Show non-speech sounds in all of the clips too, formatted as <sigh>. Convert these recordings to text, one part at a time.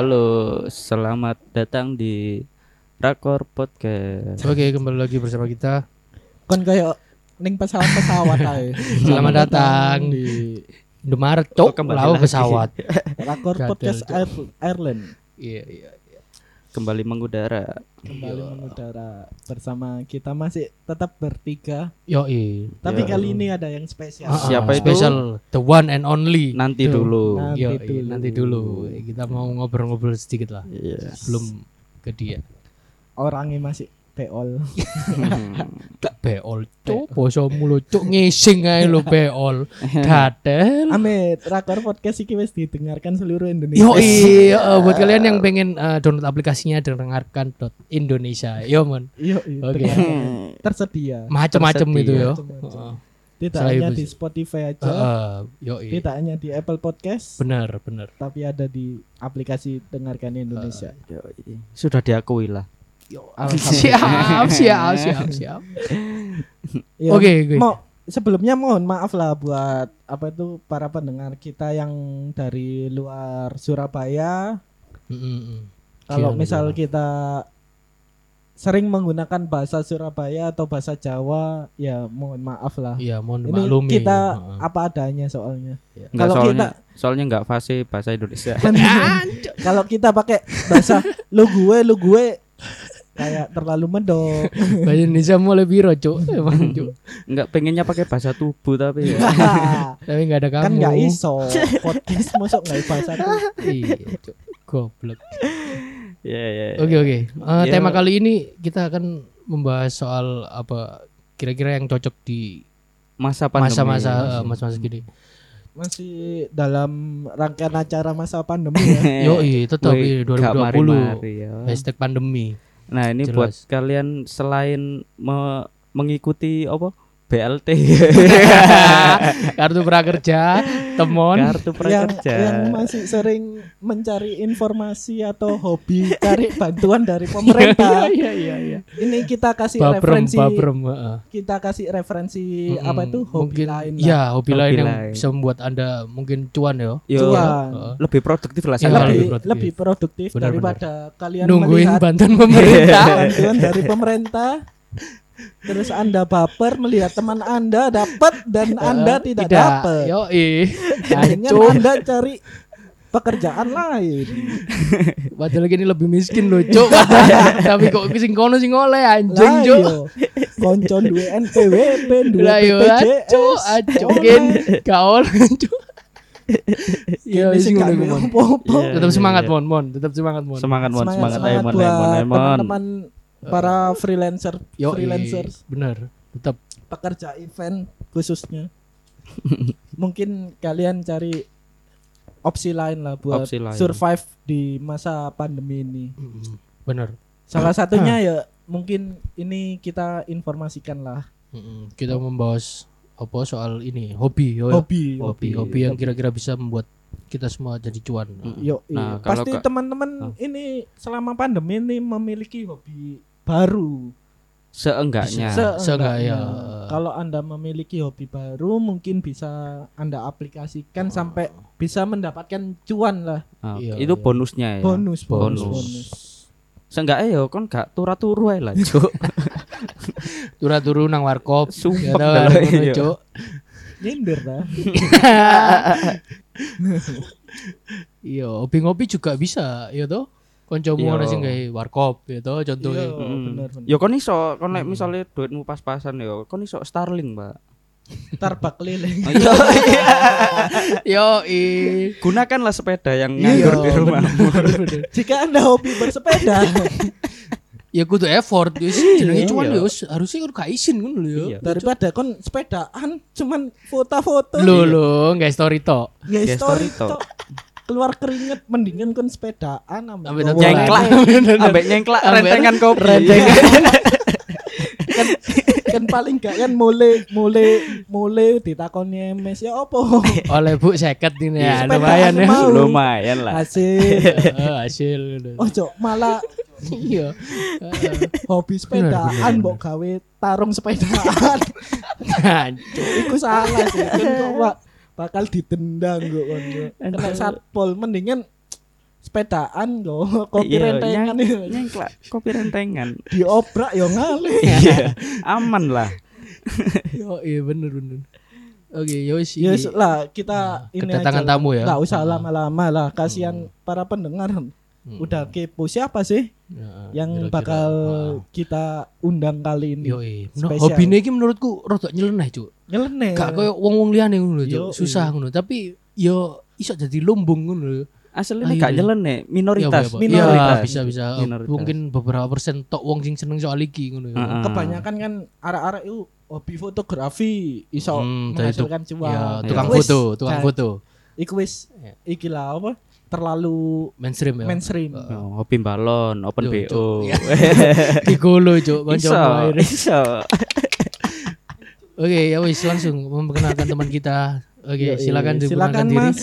Halo, selamat datang di Rakor Podcast. Oke, kembali lagi bersama kita. Kon kayak ning pesawat-pesawat ae. <laughs> Selamat datang di Indomaret, Oh, cok, lagi. pesawat. Rakor Podcast. Air, Ireland Iya, iya. Kembali mengudara. kembali mengudara bersama kita masih tetap bertiga, Yo, iya. tapi Ya. kali ini ada yang spesial. Ah, Siapa ah, itu? Spesial, the one and only. Nanti Tuh. dulu. Nanti Yo, dulu. nanti dulu. Kita mau ngobrol-ngobrol sedikit lah. Iya. Sebelum ke dia. Orangnya masih peol. Gak beol, cok. Boso mulu, cok. Ngising aja lo beol. <laughs> Gadel. Amit, Rakor Podcast iki wis didengarkan seluruh Indonesia. Yo, iya. eh, buat kalian yang pengen eh, download aplikasinya, dengarkan dot Indonesia. Yo, mon. Yo, iya, Oke. dengarkan. <laughs> Tersedia. macam-macam itu yo. Heeh. Tidak Selain hanya di. Spotify aja, Heeh, yo, iya. tidak hanya di Apple Podcast, Bener, bener. tapi ada di aplikasi Dengarkan Indonesia. Yoi. Sudah diakui lah. <laughs> siap, siap, siap, siap. <laughs> Ya, Oke, oke. Mau sebelumnya mohon maaf lah buat apa itu para pendengar kita yang dari luar Surabaya. Mm, mm, mm. Kalau Gimana, misal gimana? kita sering menggunakan bahasa Surabaya atau bahasa Jawa, ya mohon maaf lah. Iya, mohon Ini maklumi. kita apa adanya soalnya. Enggak Kalau soalnya kita- soalnya enggak fase bahasa Indonesia. <laughs> Kalau kita pakai bahasa lu gue lu gue kayak terlalu medok. <laughs> Bahasa Indonesia mulai biro, Cuk. <laughs> Emang, Cuk. Enggak pengennya pakai bahasa tubuh tapi ya. <laughs> Tapi enggak ada kamu. kan nggak iso podcast masuk nggak bahasa tuh. Iya, Cuk. Goblok. Iya, iya. iya. Oke, oke. Eh, Ya. tema kali ini kita akan membahas soal apa kira-kira yang cocok di Masa pandemi. masa-masa eh, masa-masa gini. Masih dalam rangkaian acara masa pandemi ya. Yo, iya, tetap Wih, iya, gak 2020. mari-mari ya. Hashtag pandemi. Nah, ini Jelas. buat kalian selain me- mengikuti apa? BLT. <laughs> Kartu prakerja, temon. Kartu yang prakerja. yang masih sering mencari informasi atau hobi cari bantuan dari pemerintah. <laughs> Iya, iya, iya. Ini kita kasih Babrem, referensi babrem, heeh. kita kasih referensi Mm-mm. apa itu hobi mungkin, lain lah. Ya, hobi, Hobi lain yang lain. bisa membuat Anda mungkin cuan ya. Yo, Cuan. Heeh. lebih produktif lah Iya, saya. lebih lebih lebih produktif. produktif, Benar, daripada kalian Nungguin bantuan pemerintah. <laughs> bantuan dari pemerintah. Terus Anda baper melihat teman Anda dapat dan <laughs> Anda tidak, dapat. Yo, ih. <laughs> Akhirnya Hancur. Anda cari pekerjaan lain. <laughs> Padahal gini lebih miskin loh, Cuk. Tapi kok sing kono sing oleh anjing, Cuk. iya. Konco duwe NPWP, duwe acu, acu gen oleh, Cuk. Iya, sing ngono gak iku, Mon. apa-apa. Iya, Tetap iya, semangat, iya. Mon, Mon. Tetap semangat, Mon. Semangat mon, semangat, ayo mon. teman-teman para freelancer, Yo, freelancers, bener. Tetap pekerja event khususnya. <laughs> Mungkin kalian cari opsi lain lah buat Opsi lain. survive di masa pandemi ini. bener. Salah satunya ya mungkin ini kita informasikan lah. Kita membahas apa soal ini hobi, yo, hobi, hobi, hobi yang kira-kira bisa membuat kita semua jadi cuan. Yo, Nah, iya. kalau pasti teman-teman Oh. ini selama pandemi ini memiliki hobi baru. Seenggaknya. Se- Seenggaknya. Kalau Anda memiliki hobi baru mungkin bisa Anda aplikasikan sampai bisa mendapatkan cuan lah. Ah, Iya, itu iya. bonusnya ya. Bonus, bonus, Bonus. bonus. Seenggaknya ya kon gak turu-turu ae lah, Cuk. <laughs> Turu-turu nang warkop. Sumpek Ya <laughs> ngono, iya. Cuk. Nyindir dah. <laughs> Iya, hobi ngopi juga bisa, ya toh. Koncomu Iya. ana sing gawe warkop, ya toh contohnya. Iya. Oh, Mm. bener, bener. Ya kon iso, kon nek misalnya duitmu pas-pasan ya, kon iso Starling, Mbak. Tarbak keliling. <laughs> Iya. <laughs> Yo, i. Gunakanlah sepeda yang Iya, nganggur di rumahmu. <laughs> Jika Anda hobi bersepeda, Ya kudu effort, wis jenenge cuan Iya. ya wis harusnya kudu gak izin ngono lho Iya. ya. daripada kon sepedaan cuman foto-foto. Lho lho, nggak story tok. Nggak Nggak story tok. Keluar keringet mendingan kon sepedaan Ambil ambil Nyengklak, <laughs> ambek nyengklak rentengan kopi. <laughs> kan, kan paling gak kan mulai mulai mulai ditakoni MS ya opo Oleh Bu seket ini ya, lumayan ya. Lumayan lah. hasil. Eh, <laughs> hasil. Ojo malah Iya. Hobi sepedaan mbok gawe tarung sepedaan. Iku salah sih kan bakal ditendang kok kok. kena satpol mendingan sepedaan go kopi Iya, rentengan nyang- itu. nyengklak kopi rentengan diobrak yo ngalih. <laughs> iya aman lah <laughs> Yo, iya bener bener. Oke, yo wis. Ya iki. wis lah kita Nah, ini kedatangan aja tamu ya. Nggak usah Ah. lama-lama lah kasihan para pendengar Hmm. udah kepo siapa sih Ya, yang kira-kira. bakal Ah. kita undang kali ini. Yo, iya. No, hobine iki menurutku rada nyeleneh, Cuk. Nyeleneh. Gak koyo wong-wong liyane ngono, Cuk. Susah ngono, tapi yo iso jadi lumbung ngono lho. aslinya gak nyeleneh minoritas Iya, Pak. minoritas Iya, bisa bisa. Minoritas. Mungkin beberapa persen tok wong sing seneng soal iki ngono ya. Heeh. Kebanyakan kan arah-arah itu hobi fotografi iso Hmm, menghasilkan cuan. Ya, tukang wis- foto, tukang foto. Iku wis Ya. iki lah apa? Terlalu Mainstream ya. mainstream. Oh, hobi balon open Yo, bo. Iya. <laughs> Digolo, Cuk, iso kanca akhirnya. iso Oke, ya wis langsung memperkenalkan teman kita. Oke, Yoi. silakan silakan diperkenalkan diri. Mas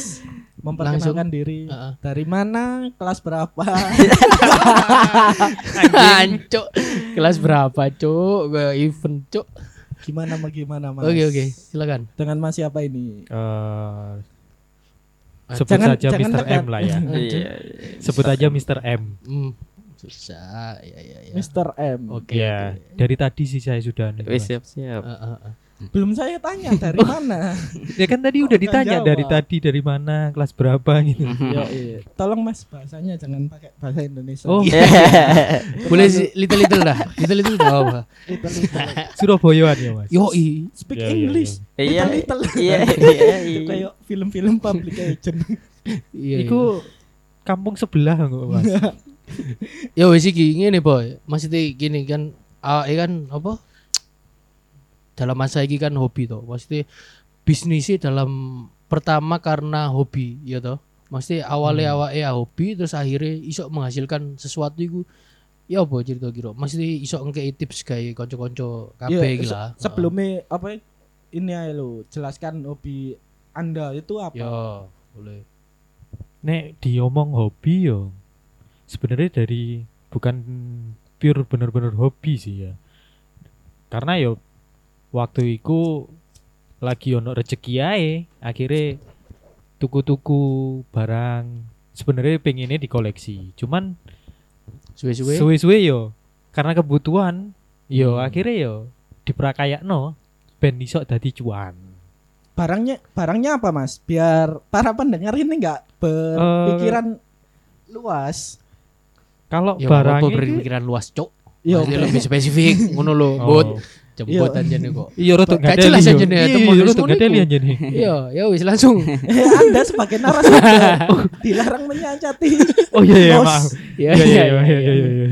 memperkenalkan diri. Heeh. Dari mana? Kelas berapa? <laughs> Ancuk. Kelas berapa, Cuk? Event, Cuk. gimana gimana Mas? Oke, oke, silakan. Dengan Mas siapa ini? Eh, sebut Jangan- saja jangan Mr. tekan. M lah ya. <laughs> iya Sebut aja Mr. M. Hmm. Susah, ya ya ya. Mr. M. Oke. ya, oke. dari tadi sih saya sudah wis siap siap Eh, eh, eh. Belum saya tanya dari mana. <laughs> Ya kan tadi udah ditanya nggak dari jawab? tadi dari mana, kelas berapa gitu. <laughs> Yo, iya. Tolong Mas bahasanya jangan pakai bahasa Indonesia. Oh, <laughs> Boleh sih little little dah. Little little dah apa? Little, little. Surabayaan ya, Mas. Yo i. Speak Iya, iya, English. iya Little, little. iya iya iya Kayak film-film public agent. Iya. Iku kampung sebelah kok, Mas. Ya wis iki ngene boy. Maksudnya gini kan awake kan apa? Dalam masa iki kan hobi toh. Maksudnya bisnisnya dalam pertama karena hobi ya toh. Maksudnya awalnya awake ya hobi terus akhirnya iso menghasilkan sesuatu iku ya apa cerita kira maksudnya iso ngekei tips kayak konco-konco Iya, kabeh iki se- lah Sebelumnya apa ini aja lo jelaskan hobi Anda itu apa? ya boleh Nek diomong hobi yo. Sebenarnya dari bukan pure bener-bener hobi sih ya. Karena yo waktu itu lagi ono rezeki ae, akhirnya tuku-tuku barang sebenarnya pengennya dikoleksi. Cuman suwe-suwe suwe-suwe yo karena kebutuhan yo Hmm. akhirnya yo diprakayakno ben iso dadi cuan. Barangnya barangnya apa Mas? Biar para pendengar ini nggak berpikiran luas. Kalau ya barang berpikiran luas cok Yo, lebih spesifik ngono lho <laughs> Oh. Jemput Iya. aja nih kok Iya rotok Gak jelas aja rotok ngono ngadeli iku. aja nih. iya ya wis langsung <laughs> eh, Anda sebagai narasumber <laughs> dilarang menyacati. Oh iya iya maaf. ya Iya iya iya iya iya. iya.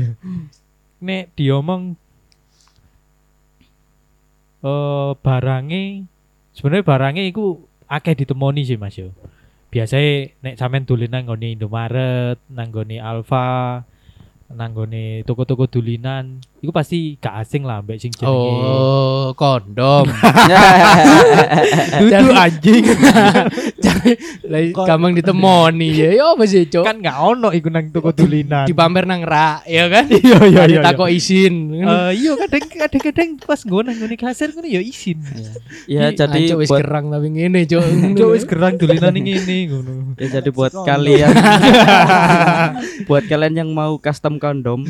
Nek diomong eh barangnya sebenarnya barangnya iku akeh ditemoni sih Mas yo. Biasanya nek sampean dolen nang nggone Indomaret, nang nggone Alfa, nang nggone toko-toko dulinan, iku pasti gak asing lah mbek sing jenenge. oh kondom <laughs> Dudu anjing. <laughs> lah gampang ditemoni ya ya apa sih cok kan gak ono iku nang toko dulinan. dipamer nang rak ya kan <laughs> Iya iya iya. takok izin Eh iya kadang kadang-kadang pas gue nang ngene kasir ngono ya izin. ya jadi Ancok wis buat gerang tapi ngene cok Cuk wis gerang dulinan ngene ngono. ya jadi buat kalian buat kalian yang mau custom kondom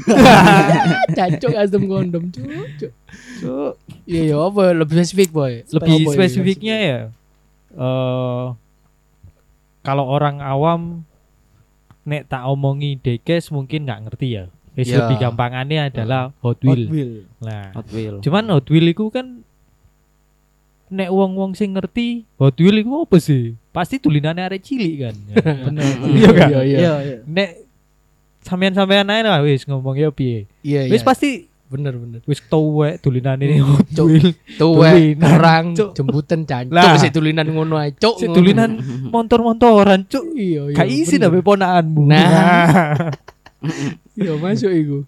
cacok asem kondom cok cok Cuk, iya ya apa lebih spesifik boy Lebih Apa ya? spesifiknya ya eh kalau orang awam nek tak omongi dekes mungkin nggak ngerti ya. Wis Ya. lebih gampangannya adalah Hot Hot Wheel. Wheel. Nah, Hot Wheel cuman Hot Wheel itu kan nek wong-wong sing ngerti Hot Wheel itu apa sih? Pasti tulinannya arek cilik kan. <laughs> Bener. <laughs> Iya kan? iya iya nek sampean-sampean ae lah wis ngomong ya piye. iya Wis iya. pasti bener bener wis tuwek tulinane Hot Cuk. Tuwek Tulinan, kerang Cuk. jembutan cancuk Lah. sik tulinan ngono ae cuk Sik tulinan <laughs> motor-motoran cuk. iya iya Gak isi bener. tapi ponakanmu. Nah. <laughs> iya masuk iku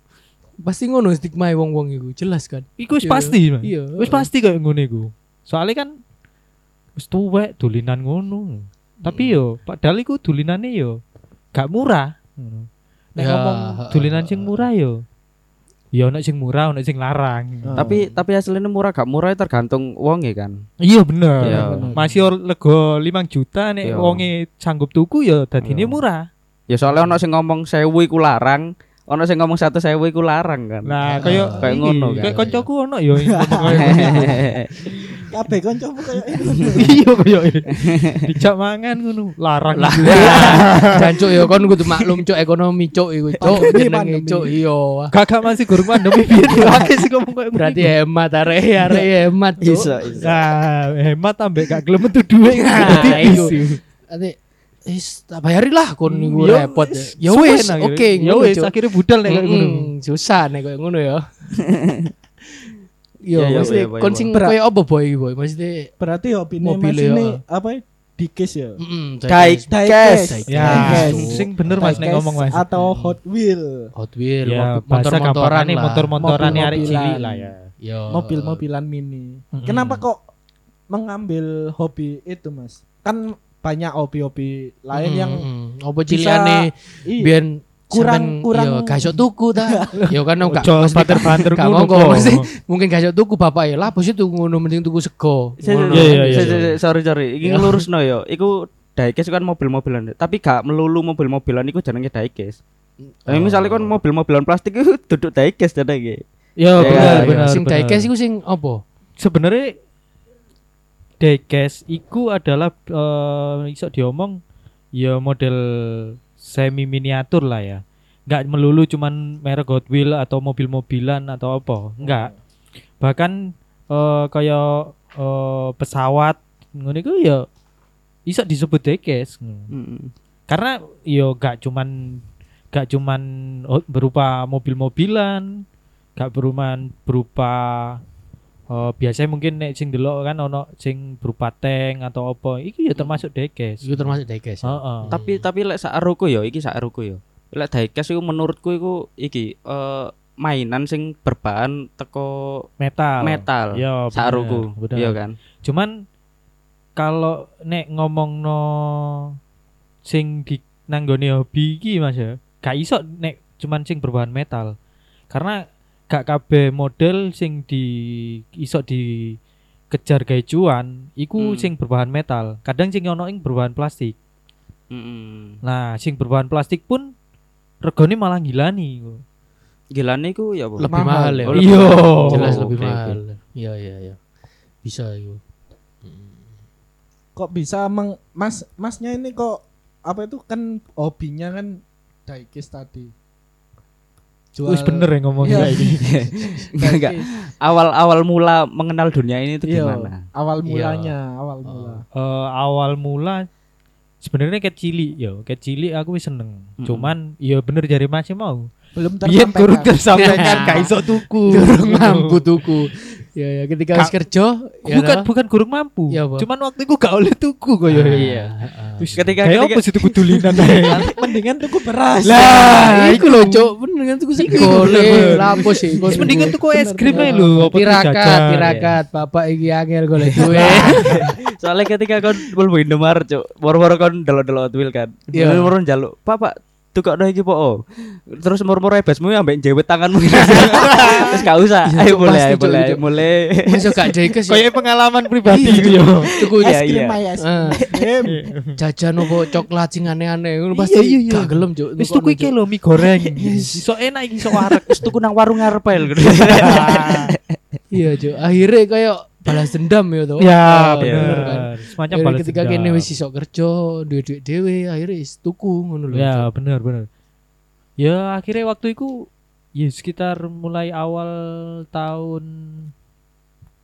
pasti ngono stigma wong-wong iku jelas kan iku wis Iya. pasti, Mas. Iya. Wis pasti kayak ngono iku. Soalnya kan wis tuwek tulinan ngono. Tapi yo padahal iku tulinane yo gak murah. Ngono. Nek Ya, ngomong tulinan sing murah yo Ya ono sing murah, ono sing larang. Oh. tapi tapi hasilnya murah gak murah tergantung uang ya kan Iya bener. Iya. Masih or- lego 5 juta nek Iya. wonge sanggup tuku ya dadine Iya. murah. Ya soalnya ono sing ngomong 1000 iku larang, ono sing ngomong 100.000 iku larang kan. Nah, Ah, kaya kayak iki, ngono kan. Kayak koncoku ono <laughs> kaya <laughs> ngono. Kabeh kancamu kayak itu. Iya kaya dijak mangan ngono, larang. Lah, <laughs> gitu. Jancuk ya kon kudu maklum cuk ekonomi cuk iku cuk jenenge cuk iya. Kakak masih gurung pandemi piye wae sih ngomong kaya ngono. Berarti hemat arek arek hemat cuk. Iso, iso. Nah, hemat ambek gak gelem metu dhuwit. Nah, iku. Is tak bayari lah kon niku Yo repot. wis, Ya wis, suwen oke. akhirnya. Ya wis, Cuk. akhirnya budal nek kayak ngono. Susah nek koyo ngono ya. Yo, Iya, iya, mesti iya, iya, kon iya. sing Berat. koyo apa boy boy? Mesti Berarti hobine Mobil Mas ya. ini apa ya? Dikis ya? mm, Daik Diecast. Kes. Ya, sing bener Mas nek Diecast ngomong Mas. atau Hot Wheel. Hot Wheel, Ya, motor-motoran lah. motor-motoran arek Mobil-mobilan. cilik lah ya. Yo. mobil-mobilan mini. Kenapa kok mengambil hobi itu, Mas? Kan banyak hobi-hobi lain Mm, yang mm, mm. apa bisa- ciliane iya, biyen Kurang- sampean, kurang- yo gak iso tuku ta. <laughs> Yo kan gak banter-banter ngono kok. mesti mungkin gak iso tuku bapak ya lah bos itu ngono mending tuku sego. Iya, iya, iya, iya. Sorry sorry, iki Iya. ngelurusno yo. Iku diecast kan mobil-mobilan, tapi gak melulu mobil-mobilan iku jenenge diecast. Tapi Oh. misalnya kan mobil-mobilan plastik itu duduk jenenge. Ya Ya, bener iya. bener. sing diecast iku sing apa? sebenarnya diecast iku adalah eh, iso diomong ya model semi miniatur lah ya. Enggak melulu cuman merek Hot Wheel atau mobil-mobilan atau apa. Enggak. Bahkan eh kayak eh, pesawat ngono iku ya iso disebut diecast. Mm. Karena yo gak cuman gak cuman oh, berupa mobil-mobilan, gak berupa berupa oh, biasanya mungkin nek sing delok kan ono sing berupa tank atau apa, iki ya termasuk diecast. Iku termasuk diecast. ya? Heeh. Tapi tapi lek sak aruku yo, iki sak aruku yo. Lek diecast iku menurutku iku iki eh, mainan sing berbahan teko metal. metal. Ya, sak bener. Iya kan? Cuman kalau nek ngomongno sing di nanggone hobi iki Mas ya, gak iso nek cuman sing berbahan metal. Karena gak kabeh model sing di iso di kejar gawe cuan iku Hmm. sing berbahan metal. Kadang sing ono ing berbahan plastik. Mm-mm. Nah, sing berbahan plastik pun regane malah gilani. Gilane iku ya apa? Lebih Mahal. mahal ya. Oh, lebih Iya. mahal. Jelas Oh, lebih oke. mahal. Iya iya iya. Bisa iku. kok bisa meng Mas Masnya ini kok apa itu kan hobinya kan diecast tadi. Wis bener ya ngomongnya Iya. ini. <laughs> Enggak, enggak. Awal-awal mula mengenal dunia ini itu Iya, gimana? awal Iya. mulanya, awal mula. Eh, awal mula sebenarnya kayak cilik yo, kayak cilik aku wis seneng. Mm-mm. Cuman ya bener jari masih mau. Belum tersampaikan. tersampaikan <laughs> gak iso tuku. Durung mampu tuku. Ya ya ketika wis Ka- kerja ya Bukan toh. bukan kurang mampu. Iya, apa? Cuman waktu itu gak oleh tuku koyo. Iya. Wis Ketika- kayak ketika- apa sih tuku dulinan. <laughs> Mendingan tuku beras. Lah, iku lho, Cuk. Bener kan tuku le. bener. Lapo sih? Wis mendingan tuku es krim ae lho, tirakat, tirakat. Bapak iki angel golek <laughs> duwe. Soalnya ketika kon mlebu Indomaret, Cuk, moro-moro kon delok-delok Hot kan. Iya. Moro-moro njaluk, "Pak, tukokno iki po." oh." Terus moro-moro ebasmu ambek jewet tanganmu. <laughs> Terus gak usah. Iya, Ayo mulai, Cuk. mulai. Masuk gak jekes ya. Kayak pengalaman pribadi Iya, gitu ya. Tuku Es Iya, krim iya. ae, es Eh. krim. jajan opo coklat sing aneh-aneh ngono Iya, pasti iya, iya. gak gelem, Cuk. Wis tuku iki lho mie goreng. <laughs> Iso enak iki iso warak. Terus tuku nang warung gitu. <laughs> Iya, Cuk. Akhirnya kayak balas dendam ya toh. Ya, Ah, bener. kan. Semacam balas ketika dendam. kene wis iso kerja, duit-duit dhewe, akhirnya wis tuku ngono lho. Ya bener bener. Ya akhirnya waktu itu ya sekitar mulai awal tahun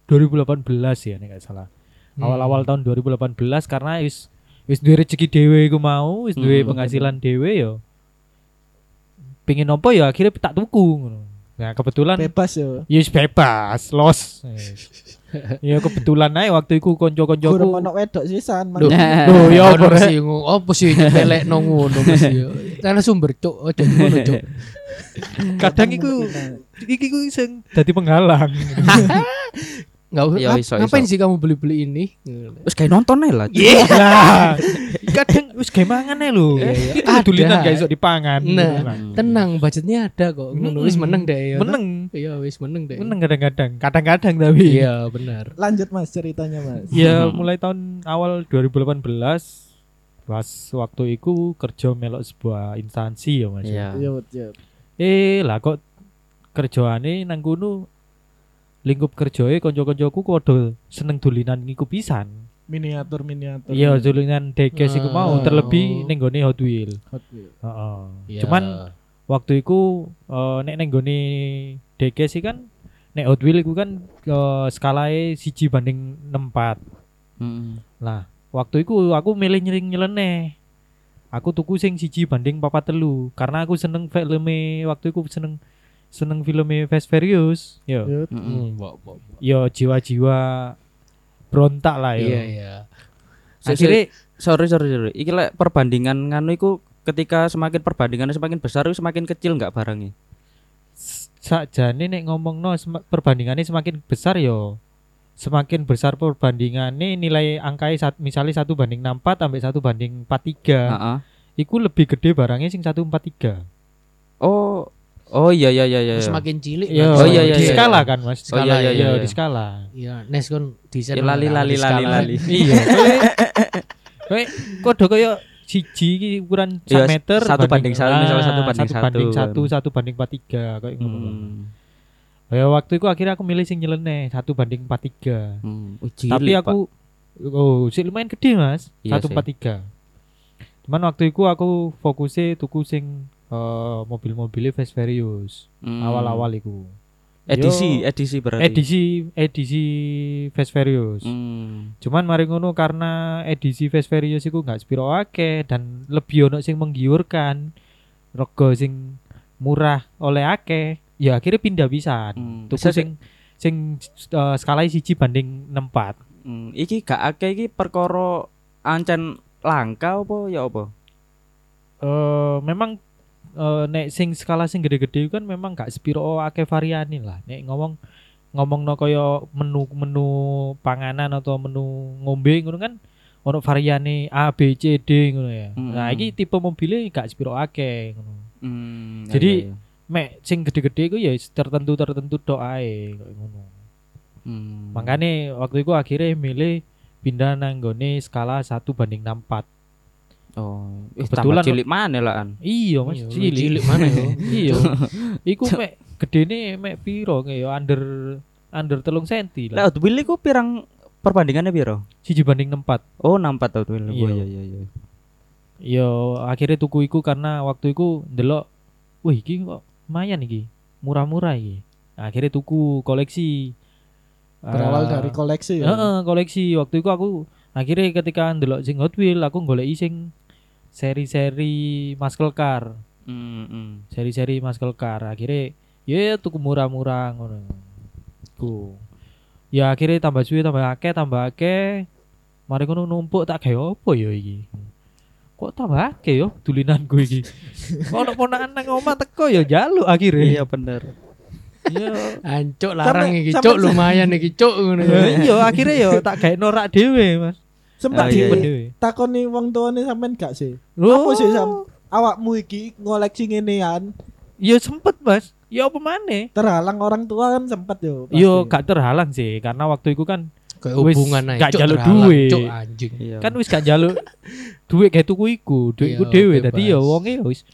2018 ya nek gak salah. Hmm. Awal-awal tahun 2018 karena wis wis duwe rezeki dhewe iku mau, wis duwe Hmm. penghasilan dhewe ya. Pengin apa ya akhirnya tak tuku ngono. Nah, kebetulan Bebas ya. ya wis bebas, los. <laughs> <laughs> ya kebetulan ae waktu itu konco-koncoku ono wedok sisan. Loh, Nah. Loh, ya Ono apa sih ngo- apa sih nyepelekno ngono Mas ya. Karena sumber cuk, ojo ngono cuk. kadang iku iki ku sing dadi penghalang. <laughs> Enggak usah. Ya, ngap- iso, ngapain iso. sih kamu beli-beli ini? Terus kayak nonton ae lah. Cuk. Lah, <laughs> kadang wis gawe mangan ae lho. Iya, iya. Itu dulinan Ada. gak iso dipangan. Nah, tenang, budgetnya ada kok. Ngono wis meneng deh ya. Meneng. Iya, wis meneng deh. Meneng kadang-kadang. Kadang-kadang tapi. Iya, benar. Lanjut Mas ceritanya Mas. Ya Mhm. mulai tahun awal 2018 pas waktu itu kerja melok sebuah instansi ya Mas. Iya. Iya, iya. Eh lah kok kerjaane nang kono lingkup kerjoe kanca-kancaku kudu seneng dolinan ngiku pisan. Miniatur miniatur. Iya, dolinan dekes iku mau Oh. terlebih ning gone Hot Wheel. Hot Wheel. Heeh. Iya. Cuman waktu itu eh, nek ning gone dekes sih kan nek Hot Wheel iku kan eh, skalae siji banding 64. Mm. Lah, waktu itu aku milih nyering nyeleneh. Aku tuku sing siji banding papat telu karena aku seneng filme waktu itu seneng seneng filme Fast Furious. Yo. Yo. Mm. Hmm, mbok, mbok, mbok. Yo jiwa-jiwa berontak lah yo. Iya, iya. Akhirnya Sorry sorry sorry. Iki lek perbandingan nganu iku ketika semakin perbandingannya semakin besar itu semakin kecil nggak barangnya? sakjane nek ngomongno sem- perbandingannya semakin besar yo. Semakin besar perbandingannya nilai angkanya sat, misalnya satu banding 64 sampai satu banding 43. Heeh. Iku lebih gede barangnya sing 143. Oh. Oh iya iya iya iya. Semakin cilik. Yo, Oh, iya, iya, di iya. skala kan Mas. Oh, iya, iya, Yo, iya. di skala. Iya, Nes kon desain Ya, lali, lali, di lali, skala. lali. iya. <laughs> Kowe kode kaya siji iki ukuran sak Iya, meter satu banding satu, ah, misalnya satu banding satu banding satu. satu banding empat tiga kayak ngono. Hmm. Ya waktu itu akhirnya aku milih sing nyeleneh satu banding empat tiga. Hmm. Oh, cilik, Tapi Pak. aku oh sih lumayan gede mas Iya satu empat tiga. Cuman waktu itu aku fokusnya tuku sing eh, mobil-mobilnya Fast Furious Hmm. awal-awal iku. edisi Yo, edisi berarti. edisi edisi Fast Furious. Hmm. Cuman mari ngono karena edisi Fast Furious iku gak spiro akeh dan lebih ono sing menggiurkan. Rego sing murah oleh akeh. Ya akhirnya pindah. Hmm. Tuku Bisa- sing sing uh, skala siji banding 64. Hmm. Iki gak akeh iki perkara ancen langka apa ya apa? Eh memang eh, nek sing skala sing gede-gede kan memang gak spiro akeh variane lah. Nek ngomong ngomong no kaya menu-menu panganan atau menu ngombe ngono kan ono variane A B C D ngono ya. Hmm. Nah, iki tipe mobilnya gak spiro akeh ngono. Hmm. Jadi- iya, iya. Mek sing gede-gede iku ya tertentu-tertentu tok ae ngono. Hmm. Makanya waktu itu akhirnya milih pindah nang gone skala 1 banding 64. Oh, eh, kebetulan- tambah cilik mana lah an? Iya, Mas, Iya, cilik. cilik mana yo? <laughs> iya. <laughs> Iku mek gedene mek piro ya under under telung senti Lah lah. Hot Wheels iku pirang perbandingannya piro? Siji banding 64. Oh, 64 Hot Wheels. Oh, Iya. iya iya iya. Yo akhirnya tuku iku karena waktu iku ndelok wih iki kok lumayan iki. Murah-murah iki. Akhirnya tuku koleksi. Berawal Ah, dari koleksi ya. Heeh, koleksi. Waktu itu aku akhirnya ketika ndelok sing Hot Wheel aku goleki sing seri-seri muscle car. Hmm. Seri-seri muscle car. Akhirnya ya tuku murah-murah ngono. Ku. Ya akhirnya tambah suwe tambah akeh tambah akeh. Mari ngono numpuk tak gawe apa ya iki. Kok tambah akeh yo dulinanku iki. Ono ponakan nang omah teko ya jaluk akhirnya. Iya bener. Iya. Ancuk larang iki, cuk lumayan iki, cuk ngono ya. Ya iya akhirnya yo tak gawe norak dhewe, Mas. Sempat Ah, iya, di iya. Takoni wong tuane sampean gak sih? Loh, Apa sih sam awakmu iki ngoleksi ngenean Ya sempet mas Ya apa maneh terhalang orang tua kan sempet yo. pasti. Yo gak terhalang sih Karena waktu itu kan Kayak hubungan ae. gak jaluk terhalang, duit. Anjing. Iya. Kan wis gak jaluk <laughs> Duit kayak tuku iku Duit iku Iya, dewe. Tadi ya wonge ya wis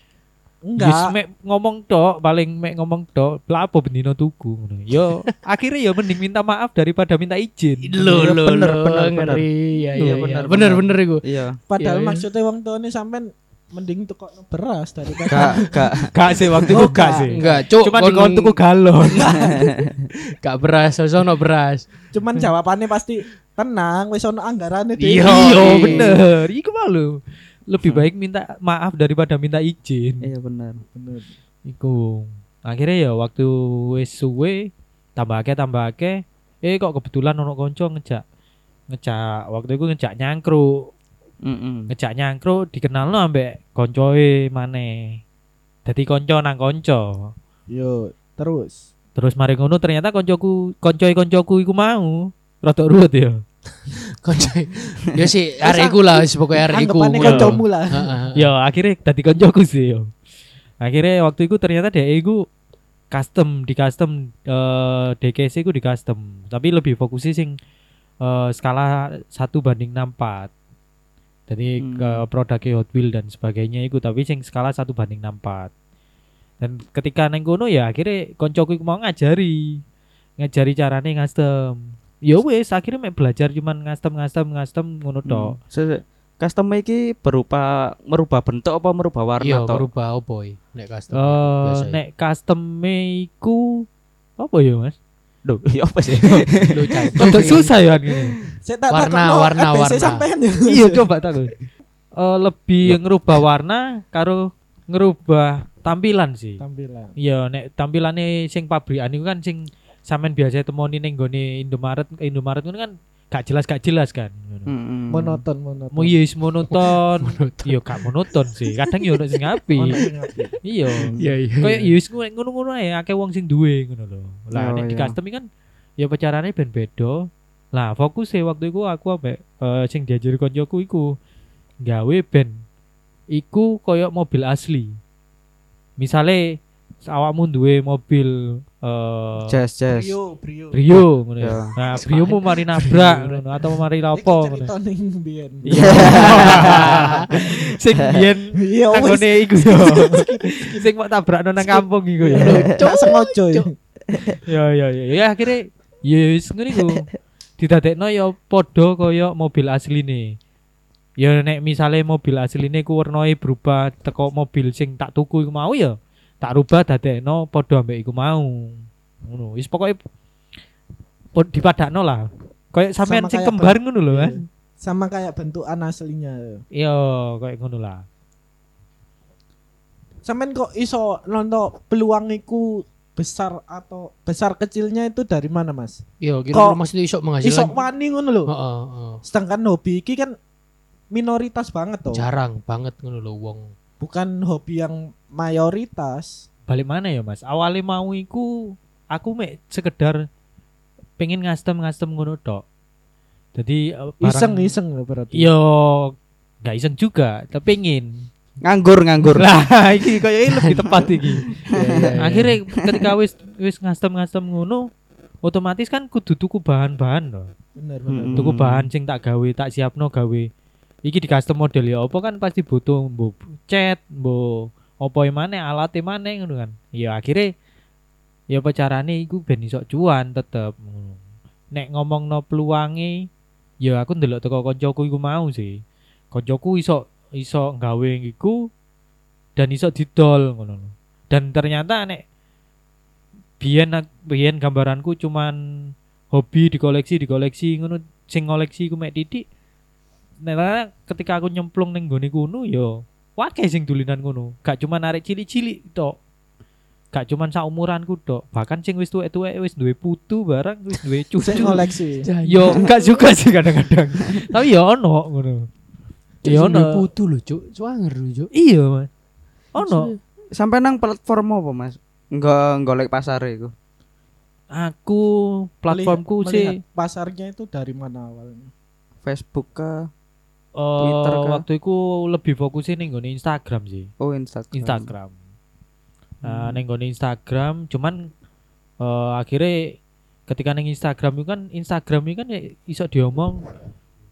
Wis enggak. mek ngomong tok Paling mek ngomong tok Lah apa bendino tuku ngono. Yo <laughs> akhirnya ya mending minta maaf Daripada minta izin Lo Iya, lo bener, lo bener, bener. ngeri ya Iya, iya bener, bener bener bener. bener iku. Iya. Padahal Iya, iya. maksudnya wong tuane sampean mending tukokno beras daripada Gak <laughs> gak Gak sih waktu itu Oh, gak sih Enggak, cuk. Cuma kon- dikon tuku galon <laughs> gak beras, sono beras. cuman jawabannya pasti tenang wis ono anggarane Iya. dhewe. Iya Iya. bener Iku malu Lebih baik minta maaf daripada minta izin Iya bener. Bener. Iku. Akhirnya ya waktu wis suwe tambah akeh tambah akeh. Eh kok kebetulan ono konco ngejak ngejak waktu itu ngejak nyangkruk. Mm-mm. Ngejak nyangkruk dikenalno ambek koncoe maneh. Dadi konco nang konco. Yo, terus. Terus mari ngono ternyata koncoku koncoe koncoku iku mau rada ruwet ya. <laughs> Konco. Ya sih <laughs> arek iku lah, wis pokoke arek iku. Kancamu lah. Ya akhirnya tadi koncoku sih yo. Akhirnya waktu itu ternyata dia iku custom di custom eh DKC ku di custom tapi lebih fokusnya sing eh, skala 1 banding 64 Jadi Hmm. ke produknya Hot Wheels dan sebagainya itu tapi sing skala satu banding 64. Dan ketika neng kono ya akhirnya koncoku iku mau ngajari ngajari carane ngastem. Ya wis akhirnya mek belajar cuman ngastem ngastem ngastem ngono tok. Hmm. Custom iki berupa merubah bentuk apa merubah warna Iya, toh? berubah opo nek custom. Eh biasa. nek custom iku apa ya Mas? Duh, iya <laughs> apa sih? Cai. <laughs> Rada susah ya ini. Saya tak Warna, warna, warna. sampean ya. <laughs> iya coba tak Eh lebih ngerubah warna karo ngerubah tampilan sih. Tampilan. Iya, nek tampilane sing pabrikan iku kan sing sampean biasa temoni ning gone Indomaret, Indomaret ngono kan gak jelas gak jelas kan. Mm-mm. Monoton, monoton. Mau yes <laughs> monoton. Iya gak monoton sih. Kadang yo ono sing apik. Ono sing apik. Iya. Iya, iya. Kayak yes ngono-ngono ae akeh wong sing duwe ngono lho. Lah Oh, nek di iya. custom kan ya pacarane ben beda. Lah fokus e waktu iku aku ambek eh, sing diajari koncoku iku gawe ben iku koyo mobil asli. Misale awakmu duwe mobil eh Jazz, jazz. Brio, Brio. Brio ngono ya. Ya. Nah, Brio mu mari nabrak ngono atau mari lapo ngono. cerita ning mbiyen. Iya. <laughs> Sing biyen Iya wis. anggone iku yo. <laughs> Sing mau tabrakno nang kampung iku ya. Cok sengaja ya. Ya ya ya ya akhirnya yes ngono iku. Didadekno ya padha kaya mobil asline. Ya nek misale mobil asline ku warnane berubah teko mobil sing tak tuku iku mau ya tak rubah dadekno padha ambek iku mau. Ngono. Wis pokoke dipadakno lah. Kayak sampean Sama sing kembar ngono lho, Mas. Sama kayak bentukan aslinya. Iya, kayak ngono lah. Sampean kok iso nonton peluang iku besar atau besar kecilnya itu dari mana, Mas? Iya, kira maksudnya iso Iso menghasilkan. wani ngono lho. Heeh, heeh. Sedangkan hobi iki kan minoritas banget tuh. Jarang banget ngono lho wong. Bukan hobi yang mayoritas. Balik mana ya, Mas? Awalnya mau iku aku mek sekedar pengen ngastem-ngastem ngono tok. Jadi eh, barang- Iseng-iseng lho berarti. Yo nggak iseng juga, tapi pengen. Nganggur, nganggur. <laughs> Lah, iki kayaknya lebih tepat iki. <laughs> Iya, Akhirnya ketika wis wis ngastem-ngastem ngono, otomatis kan kudu tuku bahan-bahan loh. Bener bener. Hmm. Tuku bahan sing tak gawe, tak siapno gawe. Iki di custom model ya apa kan pasti butuh mbok cat, mbok apa mana alat mana ngono kan. Ya akhirnya ya apa carane iku ben iso cuan tetep. Nek ngomongno peluange ya aku ndelok teko koncoku iku mau sih. Koncoku iso iso gawe iku dan iso didol ngono. Dan ternyata nek biyen biyen gambaranku cuman hobi dikoleksi dikoleksi ngono sing ngoleksi ku mek titik Nah, ketika aku nyemplung ning gone kuno yo wakeh sing dulinan ngono. Gak cuma narik cilik-cilik tok. Gak cuman saumuranku tok. Bahkan sing wis tuwek-tuwek wis duwe putu barang wis duwe cucu. Saya ngoleksi. Yo enggak juga sih kadang-kadang. Tapi yo ono ngono. Yo ono. putu lho, Cuk. Cuanger lho, Cuk. Iya, Mas. Ono. Sampai nang platform apa, Mas? Enggak golek pasar iku. Aku platformku sih pasarnya itu dari mana awalnya? Facebook ke Twitter kah? waktu itu lebih fokusin ning gone Instagram sih. oh Instagram. Instagram. Nah, Hmm. neng Instagram cuman eh, akhirnya ketika neng Instagram itu kan Instagram itu kan ya iso diomong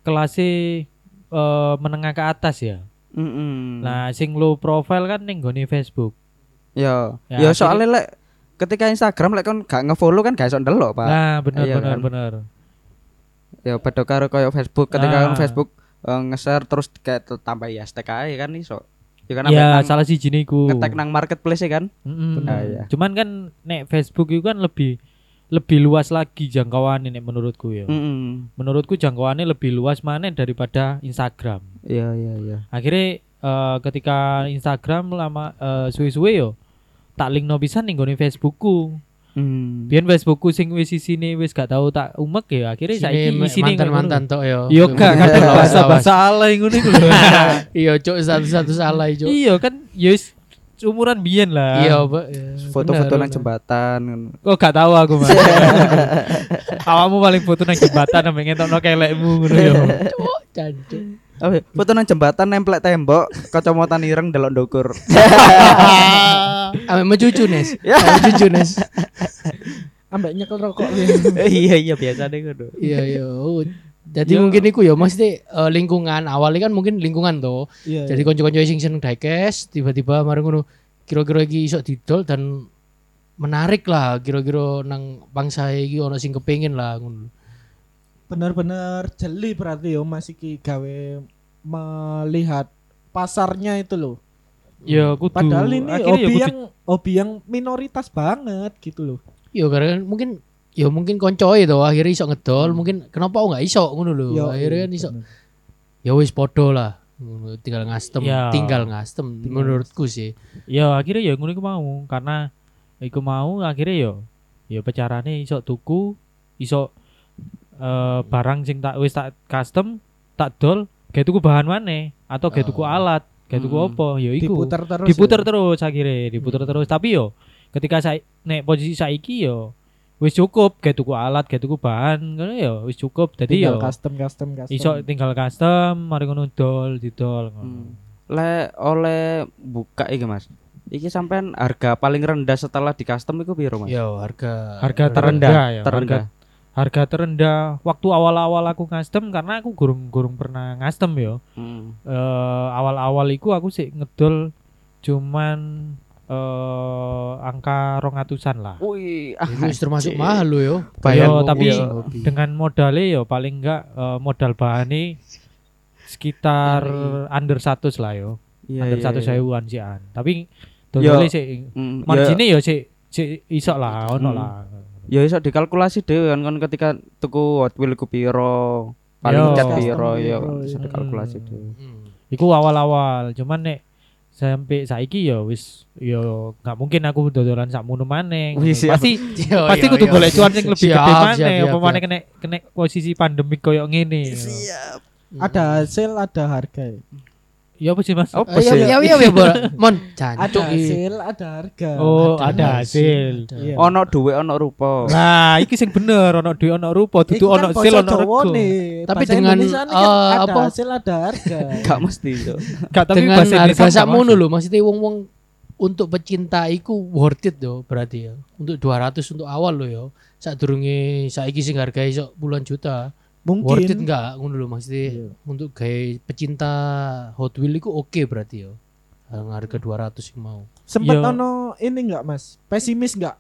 kelasnya eh, menengah ke atas ya. Mm-mm. Nah, sing low profile kan neng gone Facebook. ya, Ya, ya, soalnya lek ketika Instagram lek kon gak nge-follow kan gak iso ndelok, Pak. Nah, bener Iya bener kan? bener. Ya beda karo koyo Facebook ketika Ah. kon Facebook eh, nge-share terus kayak tambah ya hashtag ae kan iso. Ya kan Ya, salah si ku. ngetek nang marketplace ya kan. Mm-mm. Ah, iya. Cuman kan nek Facebook itu kan lebih lebih luas lagi jangkauannya nek menurutku ya. Mm-mm. Menurutku jangkauannya lebih luas mana daripada Instagram. Iya iya iya. akhirnya eh, ketika Instagram lama eh, suwe-suwe yo tak link no pisan ning gone Facebookku Hmm. biyen Facebookku sing wis isine wis gak tau tak umek ya akhirnya saiki isine mantan-mantan tok yo. yo gak kadang <laughs> bahasa-bahasa alay ngono iku lho. <laughs> Iya, Cuk, satu-satu salah, Cuk. iya kan ya wis umuran biyen lah Iya, Pak. Foto-foto nang jembatan. kok gak tahu aku mas <laughs> awakmu paling foto nang jembatan sampe ngetokno kelekmu ngono yo Cuk, jancuk. Oh, iya. foto nang jembatan nemplek tembok, kacamataan ireng delok ndukur. Ame mencucu, Nes. Ya. Ame mencucu, Nes. <laughs> Ambek nyekel rokok. iya iya biasa deh ngono. Iya, iya. Oh, Jadi Yo. mungkin iku ya mesti eh, lingkungan awalnya kan mungkin lingkungan tuh. Iya. Jadi konco-konco sing seneng diecast tiba-tiba mari ngono kira-kira iki iso didol dan menarik lah kira-kira nang bangsa iki ono sing kepengin lah ngono. Bener-bener jeli berarti yo Mas iki gawe melihat pasarnya itu loh. Ya kudu. Padahal ini akhirnya ya hobi yang hobi yang minoritas banget gitu loh. Yo karena kan mungkin yo mungkin konco itu akhirnya iso ngedol mungkin kenapa enggak iso ngono lho. Yo, Akhirnya kan iso bener. ya wis podo lah. Ngono, tinggal ngastem, Ya. tinggal ngastem menurutku sih. ya akhirnya ya ngono iku mau karena iku mau akhirnya ya ya pecarane iso tuku iso eh, barang sing tak wis tak custom tak dol gawe tuku bahan maneh atau gawe tuku Oh. alat gawe tuku Hmm. apa ya iku diputer terus. diputer ya. terus akhirnya diputer terus tapi yo ketika saya nek posisi saiki yo wis cukup gawe tuku alat gawe tuku bahan ngono yo wis cukup dadi tinggal yo custom custom custom. iso tinggal custom mari ngono dol didol ngono. Hmm. Le oleh buka iki Mas. Iki sampean harga paling rendah setelah di custom iku piro Mas? Yo harga harga Terendah, terendah ya terendah. Harga, terendah waktu awal-awal aku custom karena aku gurung gurung pernah custom yo Hmm. Eh, awal-awal iku aku sih ngedol cuman eh angka rongatusan lah Wih, Itu wis termasuk mahal lo yo. Bayar Bayar tapi hobi. dengan modalnya ya paling enggak eh, modal bahannya sekitar under 100 lah yo Iya, under iya, 100 iya. sewuan sih an tapi Yo, dodolnya sih marginnya ya sih sih iso lah ono Hmm. lah Ya iso dikalkulasi dhewe kan kon ketika tuku Hot Wheels ku piro, paling cat piro ya iso dikalkulasi dhewe. Hmm. Iku awal-awal, cuman nek sampai saiki ya wis ya nggak mungkin aku dodolan sak munu maneh. Siap. Pasti Yo, pasti kudu golek cuan sing lebih Siap, gede siap, maneh siap, apa maneh siap. kena kena posisi pandemik koyo ngene. ada hasil ada harga. Ya. Ya apa sih Mas? Oh, Oh, iya iya iya iya Bor. Mon Ada jancuk iki. hasil ada harga. Oh, Ada ada hasil. Iya. Ono duwe ono rupa. Nah, iki sing bener ono duit ono rupa, dudu kan ono basa sil ono rego. Tapi dengan, kan eh, ada apa? hasil ada harga. <laughs> Gak mesti itu. Gak tapi dengan bahasa Indonesia sakmono nggak lho maksudnya wong-wong untuk pecinta iku worth it yo berarti ya. Untuk 200 untuk awal lo yo. Sadurunge saiki sing harga iso puluhan juta. Worth it Mungkin enggak ngono lho maksudnya Iya. untuk gaya pecinta Hot Wheels iku oke berarti yo. Yang harga 200 sing mau. sempet Yo. ono ini enggak Mas? Pesimis enggak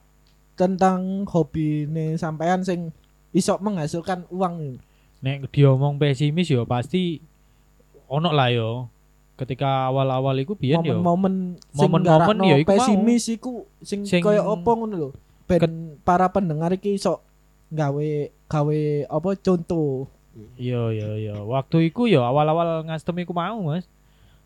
tentang hobi nih sampean sing iso menghasilkan uang? Nek diomong pesimis ya pasti ono lah yo. Ketika awal-awal iku biyen yo. Momen-momen sing Momen-momen nggarakno ya iku pesimis iku sing, Sing- koyo opo ngono lho. Ben para pendengar iki iso gawe gawe apa contoh. Iya iya iya. Waktu iku ya awal-awal ngastem iku mau, Mas.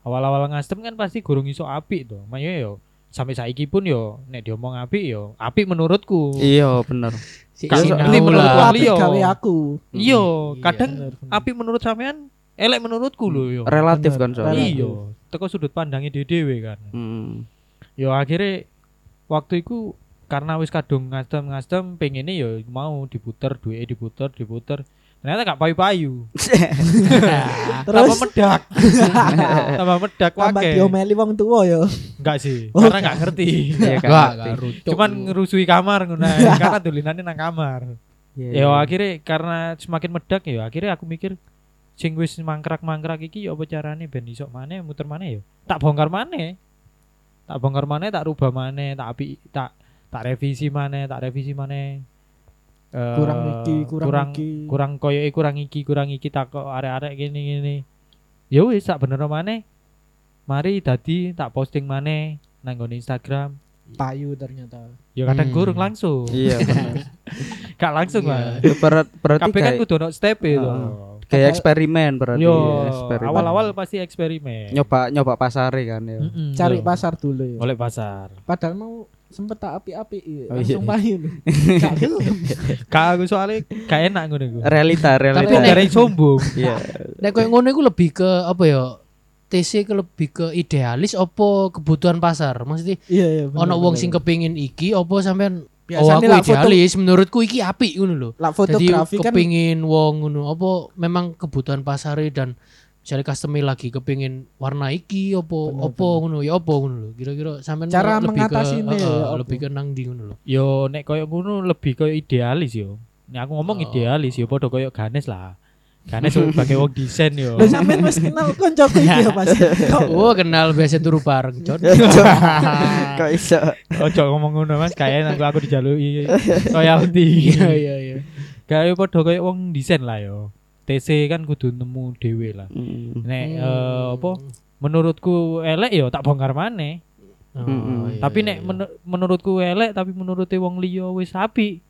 Awal-awal ngastem kan pasti gurung iso apik to. Makanya yo sampai saiki pun yo nek diomong apik yo apik menurutku. Iya, bener. Ngerti menurut wong Tapi liya. gawe aku. Iya, Iya, kadang Bener, bener. apik menurut sampean elek menurutku lho yo. Relatif Bener, kan soalnya. Iya, teko sudut pandangnya dhewe kan. Hmm. Yo akhirnya waktu itu karena wis kadung ngastem-ngastem pengennya yo mau diputer duit diputer diputer. Ternyata gak payu-payu. <laughs> Tambah Terus? medak. <laughs> Tambah medak tambah wae diomeli wong tua ya. enggak sih Oh, karena gak ngerti. <laughs> Iya. Enggak, ngerti. enggak rucuk. cuman ngerusui kamar ngono karena dolinannya nang kamar. Iya, ya iya. akhirnya karena semakin medak ya akhirnya aku mikir sing wis mangkrak-mangkrak iki ya apa carane? Ben iso maneh muter maneh ya. Tak bongkar maneh. Tak bongkar maneh tak rubah maneh tak api tak tak revisi maneh tak revisi maneh Eh, Kurang iki, kurang kurang iki. kurang koyo kurang iki kurang iki tak kok arek-arek gini gini ya wis tak bener maneh mari dadi tak posting maneh nang nggone Instagram Payu ternyata. ya kadang Hmm. kurang langsung Iya, <laughs> gak langsung Iya. lah Berat berarti kabeh kan kayak kudu ono step itu Heeh. kayak eksperimen berarti. Yo, ya, eksperimen. awal-awal pasti eksperimen. nyoba nyoba pasare kan ya. Mm-mm, Cari yo. pasar dulu ya. Oleh pasar. Padahal mau sempet tak api-api iya. Oh, langsung iya. <laughs> gelem. Kak aku soalnya gak enak ngono iku. Realita, Tapi realita. nek- dari sombong. <laughs> Iya. Nek koyo ngono iku lebih ke apa ya? TC ke lebih ke idealis apa kebutuhan pasar? Maksudnya Iya iya. bener, ono wong sing kepingin iki apa sampean oh Biasanya aku lah foto idealis menurutku iki apik ngono lho. lah Jadi fotografi kan kepingin wong ngono apa memang kebutuhan pasare dan misalnya customer lagi kepingin warna iki apa Bener, apa ngono ya apa ngono lho. Kira-kira sampean Cara lebih ke mengatasinya heeh, ya lebih ke nang ndi ngono lho. Yo nek koyo ngono lebih koyo idealis yo. Nek aku ngomong Oh. idealis yo padha koyo Ganes lah. Karena sebagai wong desain yo. Lho sampean wis kenal koncoku iki ya Mas. <laughs> Oh kenal biasa turu bareng Con. <laughs> Kok iso? Ojo ngomong ngono Mas, kayak aku aku dijaluki royalti. <laughs> Iya iya iya. Kayak padha kayak wong desain lah yo. TC kan kudu nemu dhewe lah. Mm. Nek eh, apa menurutku elek yo tak bongkar maneh. Oh, Mm-mm. iya, tapi iya, nek iya. menu- menurutku elek tapi menuruti wong liya wis apik.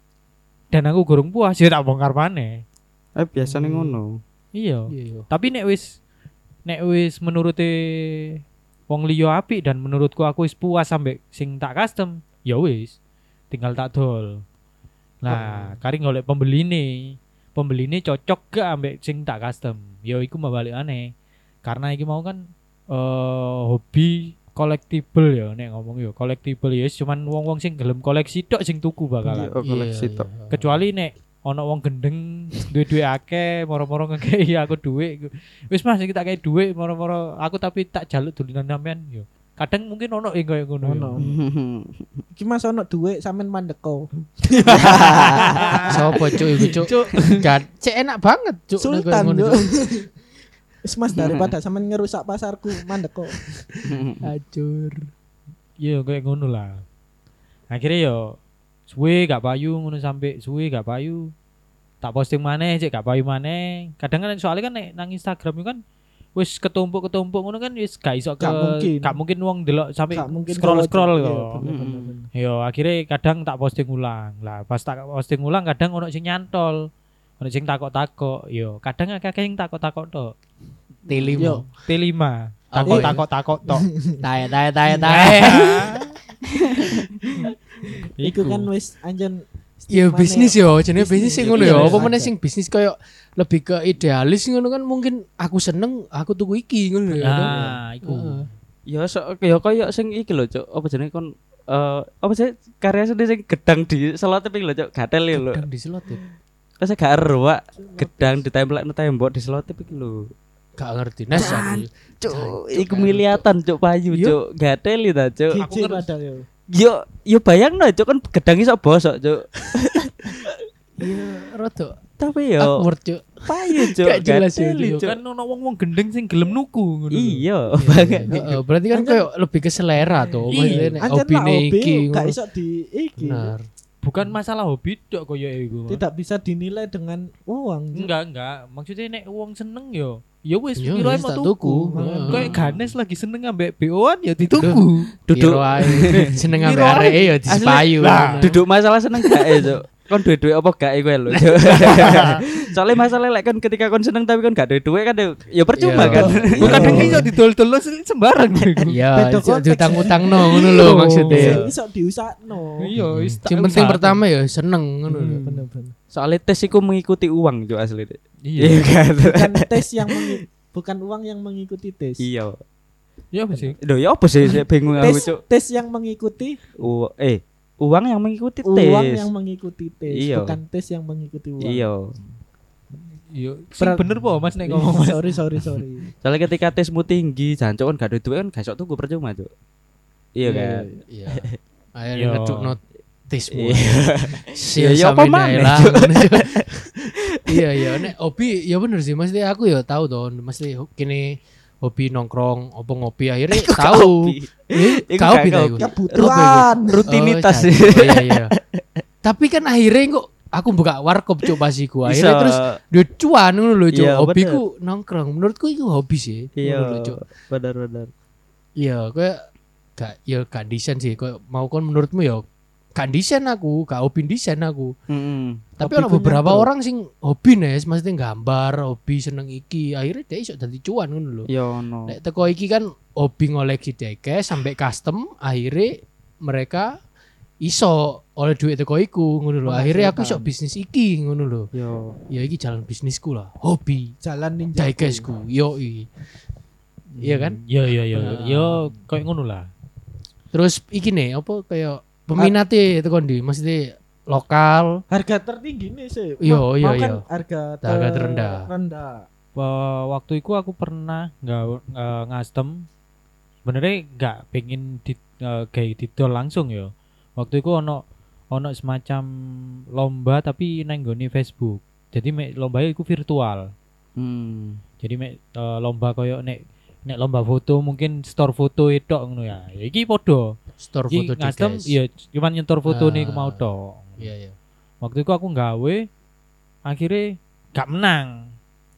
Dan aku gurung puas ya tak bongkar maneh. Eh biasane Hmm. ngono. Iya. Iya, iya. Tapi nek wis nek wis menuruti wong liya apik dan menurutku aku wis puas sampe sing tak custom, ya wis tinggal tak dol. Nah, kari golek pembeli nih. Pembeli ini cocok gak ambek sing tak custom. Ya iku balik aneh. Karena iki mau kan eh hobi collectible ya nek ngomong ya collectible ya cuman wong-wong sing gelem koleksi tok sing tuku bakalan. Iya, koleksi Iya, tok. iya. kecuali nek ono wong gendeng duwe-duwe akeh moro-moro ngekei aku duit wis mas kita kayak duit moro-moro aku tapi tak jaluk dolinan sampean yo kadang mungkin ono yang kayak ngono Ono. <laughs> yo. iki Mas ono dhuwit sampean mandeko. <laughs> Sopo cuk iku cuk? Gak cek enak banget cuk. Sultan. Cuk. <laughs> Mas daripada sampean ngerusak pasarku mandeko. Acur. iya kayak ngono lah akhirnya yo suwe gak payu ngono sampai suwe gak payu tak posting maneh cek gak payu maneh kadang kan soalnya kan nang Instagram itu kan wis ketumpuk-ketumpuk ngono kan wis gak iso ke Gak mungkin. gak mungkin wong delok sampai Gak mungkin scroll scroll Iya, yo. Yo akhirnya kadang tak posting ulang. Lah pas tak posting ulang kadang ono sing nyantol. Ono sing takok-takok. Yo kadang akeh yang takok-takok tok. T5. T5. Apa ya? Takok-takok tok. <laughs> Tae tae tae tae. <laughs> Iku kan wis anjen Ya stigmane bisnis yo, jenenge bisnis sing ngono Iya, yo. iya, Apa meneh ada. sing bisnis koyo lebih ke idealis ngono kan mungkin aku seneng, aku tuku iki ngono ya. Nah, iku. Ya so ya koyo sing iki lho, Cuk. Apa jenenge kon eh apa sih karya sendiri sing gedang di selot ping lho, Cuk. Gatel ya lho. Gedang di slot ya. Terus gak ero, Wak. Gedang ditempelek nang tembok di selot iki lho. Gak ngerti. Nes aku. Cuk, iku miliatan, Cuk, payu, Iya. Cuk. Gatel ta, Cuk. Gigi padahal yo. Yo yo bayangno, Cuk, kan gedang iso bosok, Cuk. <laughs> Iya, rada Tapi yo awkward cuk. payu, Cuk. Gak jelas ya, Yo Cuk. kan ono wong-wong gendeng sing gelem nuku ngono. lho. Iya, <laughs> banget. Heeh, berarti kan koyo lebih ke selera tuh. Iya. Maksudnya nek iki. gak iso di iki. Bukan masalah hobi tok koyo iku. Tidak bisa dinilai dengan uang. Enggak, enggak. Maksudnya nek wong seneng yo. Ya wis piro ae mau tuku. Kayak Ganes lagi seneng ambek BO-an ya dituku. Duduk ae <laughs> seneng ambek areke ya dispayu. Lah, duduk masalah seneng gak e, Cuk. Kon duwe-duwe apa gak e kowe lho. <laughs> Soalnya masalah lek kan ketika kon seneng tapi kon gak duwe duwe kan ya- ya percuma Iya. kan. Bukan kadang iso didol-dol sembarang iku. Iya, konteks. diutang-utangno ngono lho Oh. maksudnya. Iso diusakno. Iya, Yang penting pertama ya seneng ngono lho. Hmm, bener-bener. Soalnya tes iku mengikuti uang Cuk asli. Iya. Iya kan. Bukan tes yang bukan uang yang mengikuti tes. Iya. Iya apa sih? Loh ya apa sih saya bingung aku, Tes Cuk. tes yang mengikuti eh uang yang mengikuti tes. uang yang mengikuti tes, Iya. bukan tes yang mengikuti uang. Iya. Iya, bener po Mas nek ngomong Mas. sorry sorry sorry. <laughs> Soalnya ketika tesmu tinggi, jancuk kan gak duwe duwe kan gak iso tuku percuma, Cuk. Iya kan. Iya. <laughs> Ayo. Iya. Sia Ya, ya apa sampeyan ae maneh, lah, Cuk. ngono, Cuk. <laughs> Iya iya nek hobi ya bener sih mesti aku ya tahu toh mesti kini hobi nongkrong opo ngopi akhirnya <laughs> tahu. Eh, Iku kau gak beda kopi. iku. Kebutuhan. Rutinitas. Oh, jadi, iya iya. <laughs> Tapi kan akhirnya kok aku buka warkop coba sih Bisa. akhirnya terus duit cuan ngono lho Cuk. Iya, Hobiku nongkrong. Menurutku itu hobi sih. Iya. Cuk. Benar-benar. Iya, kayak gak ya gak desain sih. Kayak mau kon menurutmu ya gak desain aku, gak hobi desain aku. Heeh. Tapi ada beberapa orang sing hobi nih, maksudnya gambar, hobi seneng iki, akhirnya dia iso dadi cuan ngono lho. Ya ono. Nek teko iki kan hobi ngoleksi deke sampai custom, akhirnya mereka iso oleh duit teko iku ngono lho. Akhirnya aku iso bisnis iki ngono lho. Yo. Ya iki jalan bisnisku lah, hobi Jalan ninja. dekesku. Yo Iya kan? Iya iya iya. Ah. Yo koyo ngono lah. Terus iki nih apa kayak peminatnya itu kondi, maksudnya lokal. Harga tertinggi nih sih. Iya, iya, iya. Harga, Harga ter- terendah. rendah. Wa- waktu itu aku pernah nggak nggak ngastem sebenarnya nggak pengen di eh, kayak didol langsung ya waktu itu ono ono semacam lomba tapi nang nggone Facebook jadi me, lomba itu virtual Hmm. Jadi mek eh, lomba koyo nek nek lomba foto mungkin store foto itu ngono ya. Ya iki padha. Store Iki foto di ngastem guys. ya cuman nyetor foto nih Ah. mau tok. Iya iya. Waktu itu aku nggawe akhirnya gak menang.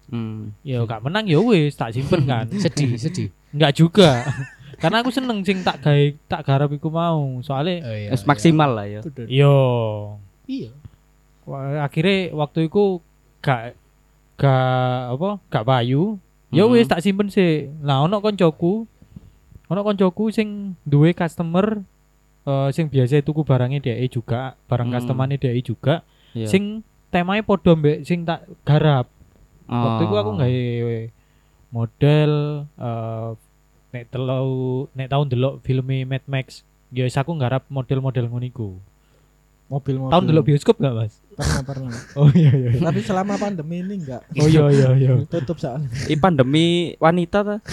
Hmm. Ya gak menang ya wis tak simpen <laughs> kan. Sedih sedih. Enggak juga. <laughs> Karena aku seneng sing tak gawe tak garap iku mau. Soalnya Oh, iya, iya. maksimal lah ya. Yo Iya. wa- akhirnya waktu itu gak gak apa gak payu. Ya wis tak simpen sih. Lah ono koncoku ono koncoku sing duwe customer eh, sing biasa tuku barangnya dia juga, barang Hmm. customernya dia juga. Iya. Sing temanya podo mbek sing tak garap. Waktu itu aku Oh. gawe model eh nek telu nek tahun delok filme Mad Max. Ya aku nggarap model-model ngono iku. Mobil-mobil. Tahun delok bioskop gak, Mas? Pernah pernah. <laughs> Oh iya iya. iya. Tapi selama pandemi ini enggak. Oh iya iya iya. <laughs> Tutup soalnya. Ih pandemi wanita ta? <laughs>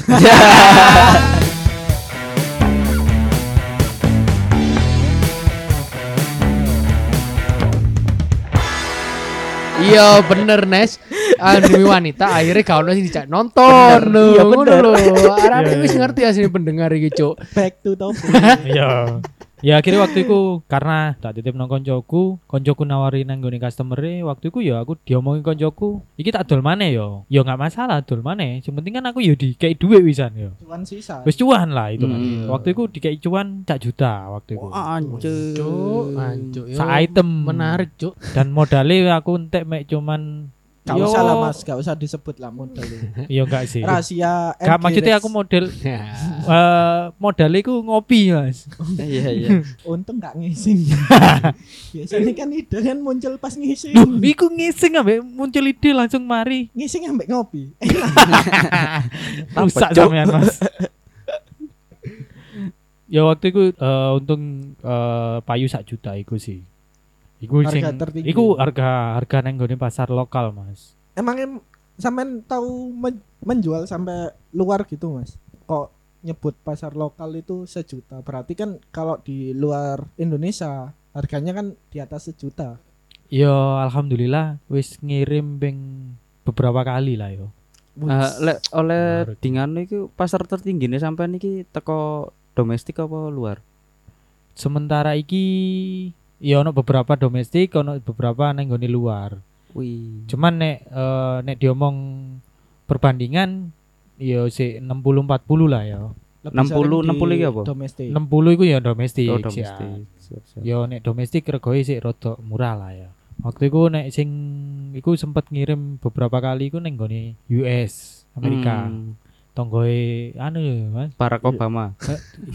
Iya bener Nes. Demi wanita akhirnya kau sing dijak nonton. Iya, bener. lho. Arane Iya, wis iya. ngerti asli pendengar iki, Cuk. Back to topic. Iya. Ya akhirnya waktu itu karena tak titip nang koncoku, koncoku nawari nang gone customer waktu itu ya aku diomongin koncoku, iki tak dol maneh yo. Ya nggak masalah dol maneh. Yang penting kan aku yo dikei duit wisan yo. Cuman sisa. Wis cuan lah itu kan. Hmm. Waktu itu dikei cuan cak juta waktu itu. Cuk, ancuk. yo. Sa item Menarik, Cuk. dan modalnya aku entek mek cuman Gak yo, usah lah mas, gak usah disebut lah modelnya. <laughs> Yo enggak sih. Rahasia. Gak maksudnya Rex. aku model <laughs> eh modalnya iku ngopi mas. <laughs> Iya iya. Untung gak ngising. Biasanya kan ide kan muncul pas ngising. Duh, iku ngising ambek muncul ide langsung mari. Ngising ambek ngopi. Rusak sampean mas. ya waktu itu eh, untung eh, payu sak juta iku sih. Iku Harga sing tertinggi. iku harga harga nang nggone pasar lokal mas. Emangnya sampean tahu men- menjual sampai luar gitu mas? Kok nyebut pasar lokal itu sejuta? Berarti kan kalau di luar Indonesia harganya kan di atas sejuta. Ya alhamdulillah wis ngirim ping beberapa kali lah yo. Eh, lek oleh dingan iku pasar tertinggi nih sampai niki teko domestik apa luar? Sementara iki ya ono beberapa domestik, ono beberapa nang nggone luar. Wih. Cuman nek eh, nek diomong perbandingan ya si 60 40 lah ya. Lebih 60, sering di 60 iki apa? Domestik. 60 iku ya domestik. Oh, sih, domestik. Yo nek domestik regoe sik rada murah lah ya. Waktu itu nek sing iku sempet ngirim beberapa kali iku neng gone US Amerika. Hmm, Tonggoe anu ya, Mas. Barack Obama.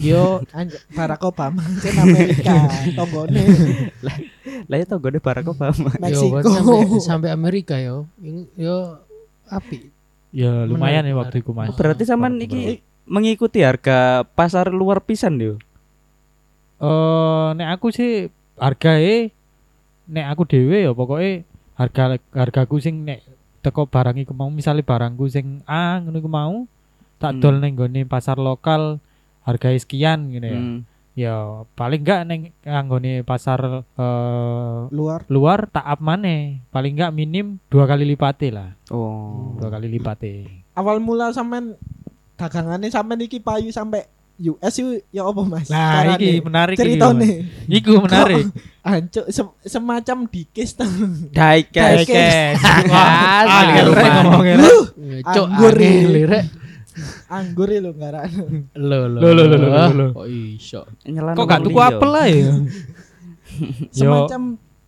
Yo Anj- Barack Obama kan Amerika, tonggone Lah itu gue Barack Obama. Yo, Meksiko. berarti sampai sampai Amerika yo. Yo api. ya lumayan ya waktu itu Mas. Berarti sampean Beberapa- iki mengikuti harga pasar luar pisan yo. Eh nek aku sih hargae nek aku dhewe ya pokoknya harga hargaku sing nek teko barang iku mau misalnya barangku sing A ngono mau tak Hmm. dol neng gone pasar lokal harganya sekian gitu ya. Hmm. Ya paling enggak neng nganggone pasar eh, luar luar tak up maneh. Paling enggak minim dua kali lipate lah. Oh. Dua kali lipate. awal mula sampean dagangannya sampean iki payu sampai US yuk ya apa mas? Nah, Carane? iki menarik iki. ceritane. Iku menarik. Ancuk sem- semacam dikis tau. Diecast. Diecast. Wah, Ah, ngomongnya. Cuk, Anggur. Anggur lho ngaran. Lo lo. Lo, lo, lo, lo, lo, lo. Oh iso. Nyelan Kok gak tuku apel lah ya? <laughs> Semacam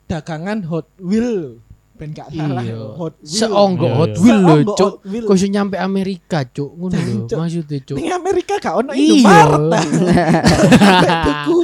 dagangan Hot Wheel. Ben gak salah Iya. Hot Wheel. Seonggo Iya, Hot iya. Wheel lho, Seonggo Cuk. Kok iso nyampe Amerika, Cuk. Ngono lho, maksudnya, Cuk. Ning Amerika gak ono Iya. Indomaret. <laughs> Tuku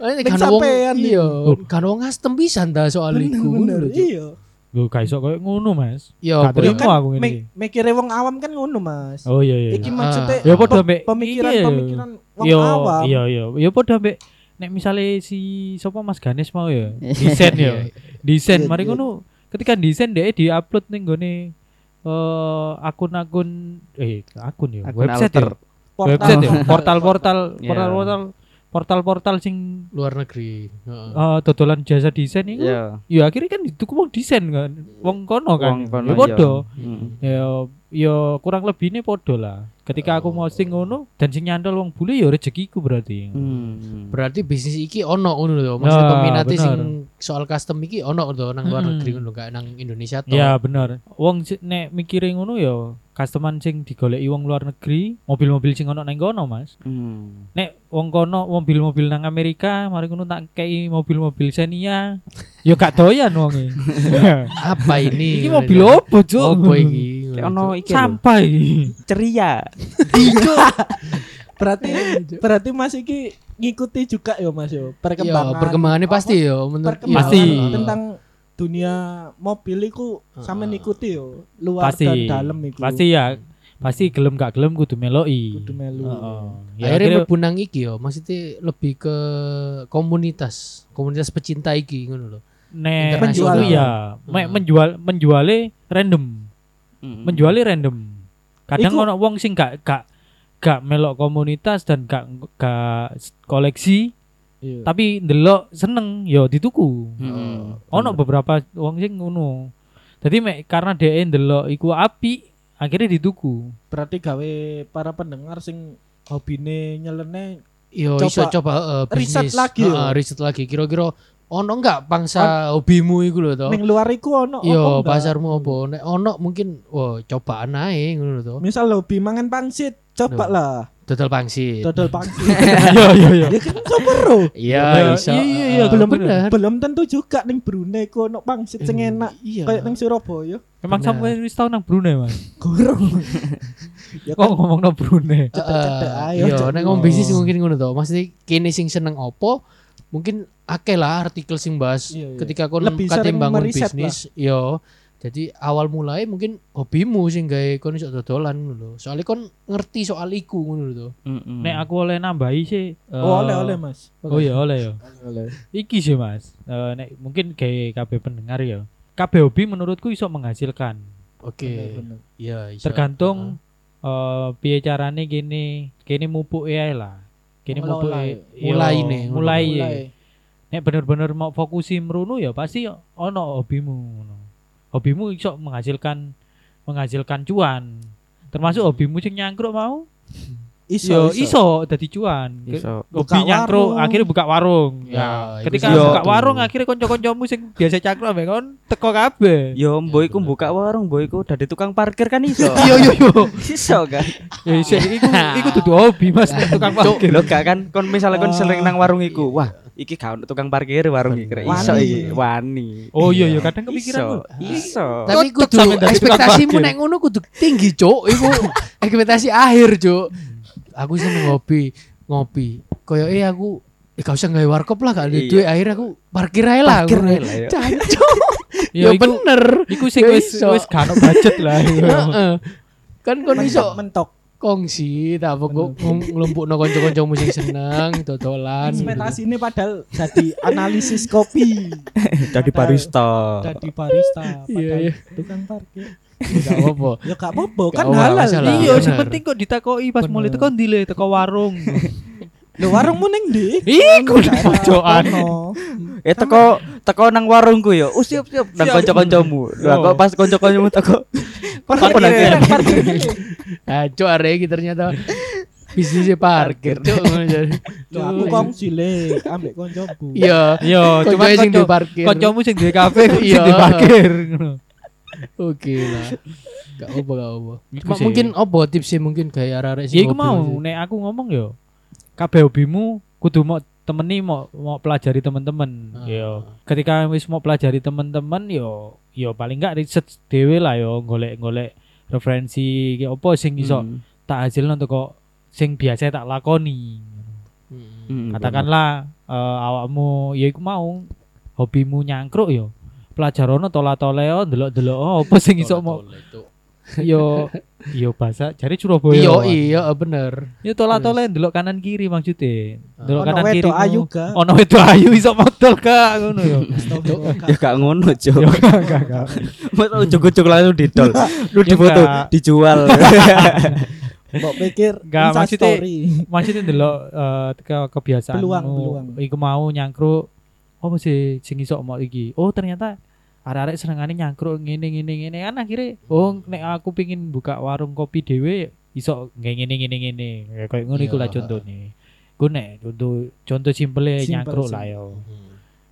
Ini kan wong sampean iya, kan wong ngastem pisan ta soal iku. Iya. Gue gak iso koyo ngono, Mas. Yo, Gak terima Kan aku ngene iki. mikire wong awam kan ngono, Mas. Oh iya iya. Iki Ah. maksudnya Ya padha pe- mbek pemikiran-pemikiran wong Yo, awam. iya iya. Ya padha mbek nek misale si sapa Mas Ganes mau ya, <laughs> desain ya. Desain Iya, mari iya. ngono. Ketika desain dia di-upload ning gone eh akun-akun eh akun ya, Akun website alter. ya. Website ya, <laughs> portal-portal Iya. portal-portal portal-portal sing luar negeri. Heeh. eh dodolan jasa desain iku. Iya. Ya akhirnya kan dituku wong desain kan. Wong kono kan. Wong kono, ya padha. iya. Hmm. Ya yo kurang lebih ini podo lah. Ketika aku mau sing ngono dan sing nyantol wong bule yo rezekiku berarti. Hmm. Berarti bisnis iki ono ngono lho. Maksudnya Nah, peminatnya bener. sing soal custom iki ono lho nang luar Mm-mm. negeri ngono gak nang Indonesia to. Ya bener. Wong si- nek mikirin ngono yo customer sing digoleki wong luar negeri, mobil-mobil sing ono nang kono, Mas. Hmm. Nek wong kono mobil-mobil nang Amerika, mari ngono tak kei mobil-mobil Xenia. Yo gak doyan wonge. <laughs> Apa ini? Iki mobil opo, Cuk? Opo iki? Ono iki lho, Sampai. ceria. <laughs> berarti berarti Mas iki ngikuti juga ya Mas yo perkembangan. Iya, perkembangannya pasti yo menurut Pasti. tentang dunia mobil iku sampe Heeh. ngikuti yo luar Pasti. dan dalam iku. Pasti ya. Pasti gelem gak gelem kudu meloi. kudu melu. Heeh. Ya, akhirnya akhirnya- mlebu nang iki yo, maksudnya lebih ke komunitas, komunitas pecinta iki ngono lho. Nek itu ya, Hmm. menjual menjualnya random, Hmm. menjualnya random. Kadang Iku- ono wong sing gak gak gak melok komunitas dan gak gak koleksi, Iya. tapi ndelok seneng yo dituku. Hmm. Ono beberapa wong sing ngono. Jadi mek karena dia ndelok iku api, akhirnya dituku. Berarti gawe para pendengar sing hobine nyeleneh Yo Coba iso coba heeh, riset bisnis. lagi yo. Heeh, riset lagi. Kira-kira ono enggak pangsa hobimu iku lho to? ning luar iku ono apa Yo enggak? pasarmu apa? Nek ono mungkin wah cobaan ae ngono lho to. Misal hobi mangan pangsit, coba Duh. lah Dodol pangsit. dodol pangsit. <laughs> Iya iya iya. ya kan coba bro. Iya, Iya, iso. iya, iya, iya, belum bener. bener. Belum tentu juga ning Brunei ku ono pangsit sing enak Iya. kayak ning Surabaya. Emang Benar. sampe wis tau nang Brunei, Mas. Gurung. <laughs> ya Kok ngomong nang Brunei? Cetek-cetek Heeh, ayo, Iya, Cuk. nek ngomong bisnis mungkin ngono to. Maksudnya kene sing seneng opo mungkin akeh lah artikel sing bahas Iya, iya. ketika kon kate bangun bisnis yo jadi awal mulai mungkin hobimu sing gawe kon iso dodolan ngono lho soalnya kon ngerti soal iku ngono lho to Hmm. Nek aku oleh nambahi sih. eh, Oh, oleh oleh Mas. Oh iya oleh ya. Oleh. Iki sih Mas. Eh, nek mungkin kayak KB pendengar ya. KB hobi menurutku iso menghasilkan. oke Bener-bener. iya iso Tergantung eh piye carane kene kene mupuk ae lah. Mupuk ya. iya, Mulai nih, mulai. Mulai. Nek bener-bener mau fokusi merunu ya pasti ono hobimu. Hobimu iso menghasilkan menghasilkan cuan. Termasuk hobimu sing nyangkruk mau <laughs> Iso, iso iso dadi cuan. Iso. Hobi nyangkruk warung. akhirnya buka warung. Ya, Ya, ketika sih buka warung akhirnya kanca-kancamu sing biasa cangkruk ambek kon teko kabeh. Yo mbok iku buka warung, mbok iku dadi tukang parkir kan iso. <laughs> yo yo yo iso kan. Ya iso iku iku dudu hobi Mas tukang parkir. Lho gak kan kon misalnya kon sering nang warung iku. Wah, iki gak ono tukang parkir warung iki. Kira Iso Wani. iki, wani. Oh iya iya kadang kepikiran. Iso. tapi kudu ekspektasimu nek ngono kudu tinggi cuk iku <laughs> ekspektasi akhir cuk aku seneng ngopi ngopi koyo eh aku eh gak usah gawe warkop lah gak ada Iya. duit akhirnya aku parkir aja lah Parkir ae lah, ya. Cancuk. <laughs> Ya ya iku bener iku sing Ya wis wis gak ono budget lah. <laughs> kan kon mentok, iso mentok. kongsi tak apa kok nglumpukno kanca-kancamu sing seneng dodolan Ekspektasi ini padahal jadi analisis kopi, <laughs> Jadi barista. jadi barista, Iya, padahal iya. tukang parkir. Gak apa-apa <laughs> Ya gak apa-apa, kan halal. masalah. Iya, sing penting kok ditakoki pas mulai teko ndile teko warung. <laughs> Lho warungmu ning ndi? Iku pojokan. Eh teko teko nang warungku yo. Oh siap siap nang kanca-kancamu. Lah kok pas kanca-kancamu teko <laughs> Parkir, nang kene? parkir. Aco arek iki ternyata bisnisnya parkir cuk. Lho aku kongsi le ambek koncoku. iya Yo, Koncoe cuma sing di parkir. kancamu sing di kafe sing Iya. di parkir ngono. Oke lah. Gak apa gak apa. Sih. mungkin apa tipsnya mungkin kayak arek-arek Ya iku mau nek aku ngomong yo. Kabeh hobimu kudu mau temeni mau mau pelajari teman-teman. Ah. Yo. Ketika wis mau pelajari teman-teman yo yo paling enggak riset dhewe lah yo golek-golek referensi ki opo sing iso Hmm. tak hasilno teko sing biasa tak lakoni. Hmm, Katakanlah eh, awakmu ya iku mau hobimu nyangkruk yo. Pelajarono tola-toleo ndelok-ndelok oh, apa sing iso mau <laughs> yo yo bahasa jare Surabaya. Iya iya bener. Ya tola-tole ndelok kanan kiri maksudnya. Ndelok Ono kanan kiri. wedok ayu ga? Ono wedok ayu iso modal gak ngono yo. <laughs> Ya gak ngono, Cuk. Yo gak gak. <laughs> Masa ujuk-ujuk langsung didol. Lu difoto, dijual. Mbok pikir Gak, maksudnya- story. Maksudnya ndelok eh, ke kebiasaan Peluang, peluang. Iku mau nyangkruk apa sih sing iso mau iki? Oh ternyata arek-arek senengane nyangkruk ngene ngene ngene kan akhirnya oh nek aku pingin buka warung kopi dhewe iso nggak ngene ngene ngene Ya, kayak ngono iku Iya. lah contohnya ku nek contoh contoh simple Simple nyangkruk lah yo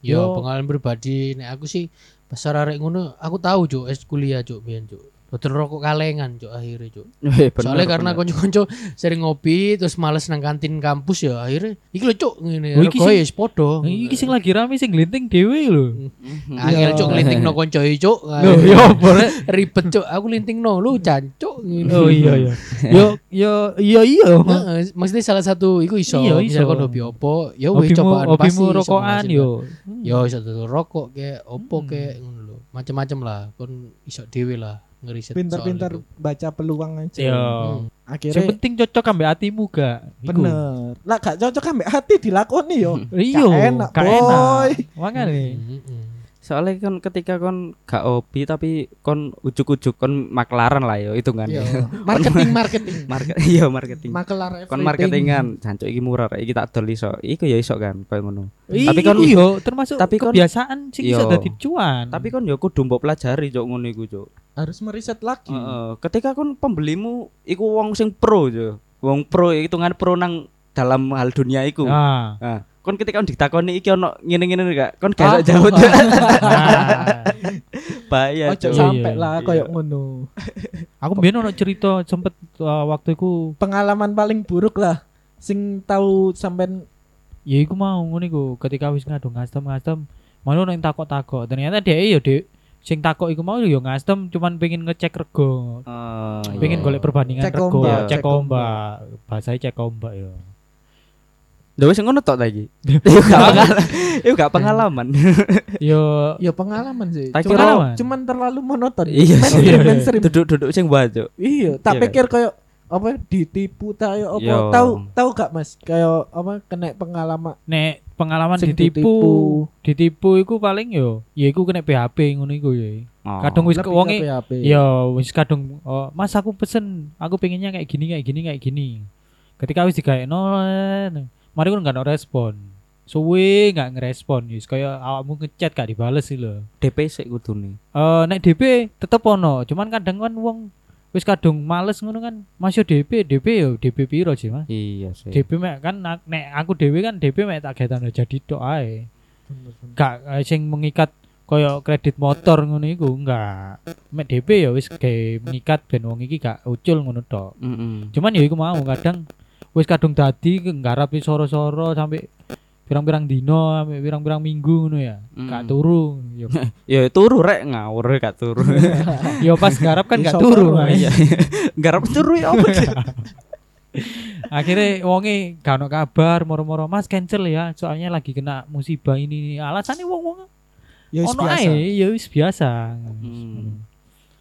Yo, Yo. pengalaman pribadi nek aku sih pasar arek ngono aku tahu cuk es kuliah cuk biyen cuk. Hotel rokok kalengan cuk akhirnya cuk. Eh, bener, Soalnya karena bener. konco-konco sering ngopi terus males nang kantin kampus ya akhirnya iki lho cuk ngene Oh, iki rego sing- ya padha. Nah, iki sing lagi rame sing glinting dhewe lho Mhm. Angel cuk nglinting no konco cuk. <laughs> Lho, yo boleh ribet cuk aku linting no lu jancuk ngene. oh iya iya <laughs> yo yo iya iya Heeh, maksudnya salah satu iku iso, Iya, iso. misalkan hobi opo, ya wis cobaan pasti hobimu rokokan yo Yo iso tutur rokok kayak opo Hmm. kayak ngono lho. Macem-macem lah, kon iso dhewe lah ngeriset pinter-pinter baca peluang aja. Yo Hmm. yang akhirnya penting cocok ambek hatimu gak Iku. bener. Lah gak cocok hati dilakoni yo. <laughs> Iya. Gak enak, gak boy. enak makanya Hmm, hmm. Soalnya kan ketika kon gak hobi tapi kon ujuk-ujuk kon maklaran lah yo itu kan. <laughs> Yo, marketing marketing Market iya marketing. makelar kon marketingan jancuk iki murah iki tak dol iso. Iku ya iso kan koyo ngono. Iya, Tapi kan- iya <laughs> termasuk tapi kan- kebiasaan sing iso Iya. dadi cuan. Tapi kon yo kudu mbok pelajari cuk ngono iku cuk. harus meriset lagi Heeh. Ketika kon pembelimu iku wong sing pro cuk. Wong pro hitungan pro nang dalam hal dunia iku. Nah, Nah, kon ketika kon ditakoni iki ono ngene-ngene gak? Kon Ah. gak iso jawab. Cuk. nah. Bahaya ojo. Iya, sampai iya. lah koyo ngono aku biyen ono cerita sempet uh, waktu iku pengalaman paling buruk lah sing tahu sampean ya iku mau ngono iku ketika wis ngadu ngastem-ngastem mau nang takok-takok ternyata dia ya dek sing takok iku mau ya ngastem cuman pengen ngecek rego Oh, pengen iya. golek perbandingan Cek rego ombak, cek ombak bahasanya cek ombak ya Lha wis ngono tok ta iki. Iku gak pengalaman. Iku gak pengalaman. yo ya pengalaman sih Tak cuman, kira- cuman terlalu monoton Iya sih. Duduk-duduk sing baju. iya tak Iya. pikir koyo apa ditipu tayo apa Yo. tahu tahu gak mas kayak apa kena pengalaman nek pengalaman Sing ditipu ditipu. ditipu iku paling yo ya iku kena PHP ngono iku ya Oh. kadang wis wonge. Ya wis kadung oh, Mas aku pesen aku pengennya kayak gini kayak gini kayak gini. Ketika wis digaekno mari kan gak ada respon. Suwe gak ngerespon wis kaya awakmu ngechat gak dibales sih lho. DP sik kudune. Eh nek DP tetep ono, cuman kadang kan wong wis kadung males ngono kan. Mas yo DP, DP yo DP piro sih, Mas? Iya sih. DP mek kan nek aku dhewe kan DP mek tak gaetano jadi tok ae. Gak eh, sing mengikat koyo kredit motor ngono iku enggak. Mek DP ya wis gawe mengikat ben wong iki gak ucul ngono tok. Mm-mm. Cuman ya iku mau kadang wis kadung dadi nggarap soro-soro sampai pirang-pirang dino sampai pirang-pirang minggu ngono ya. Gak Mm. turu. Yo, <laughs> Ya turu rek ngawur gak turu. <laughs> yo pas garap kan gak turu. Iya. <laughs> Garap turu ya apa? Akhirnya wonge gak ono kabar moro-moro Mas cancel ya soalnya lagi kena musibah ini. Alasannya wong-wong ya wis biasa ya wis biasa. Hmm.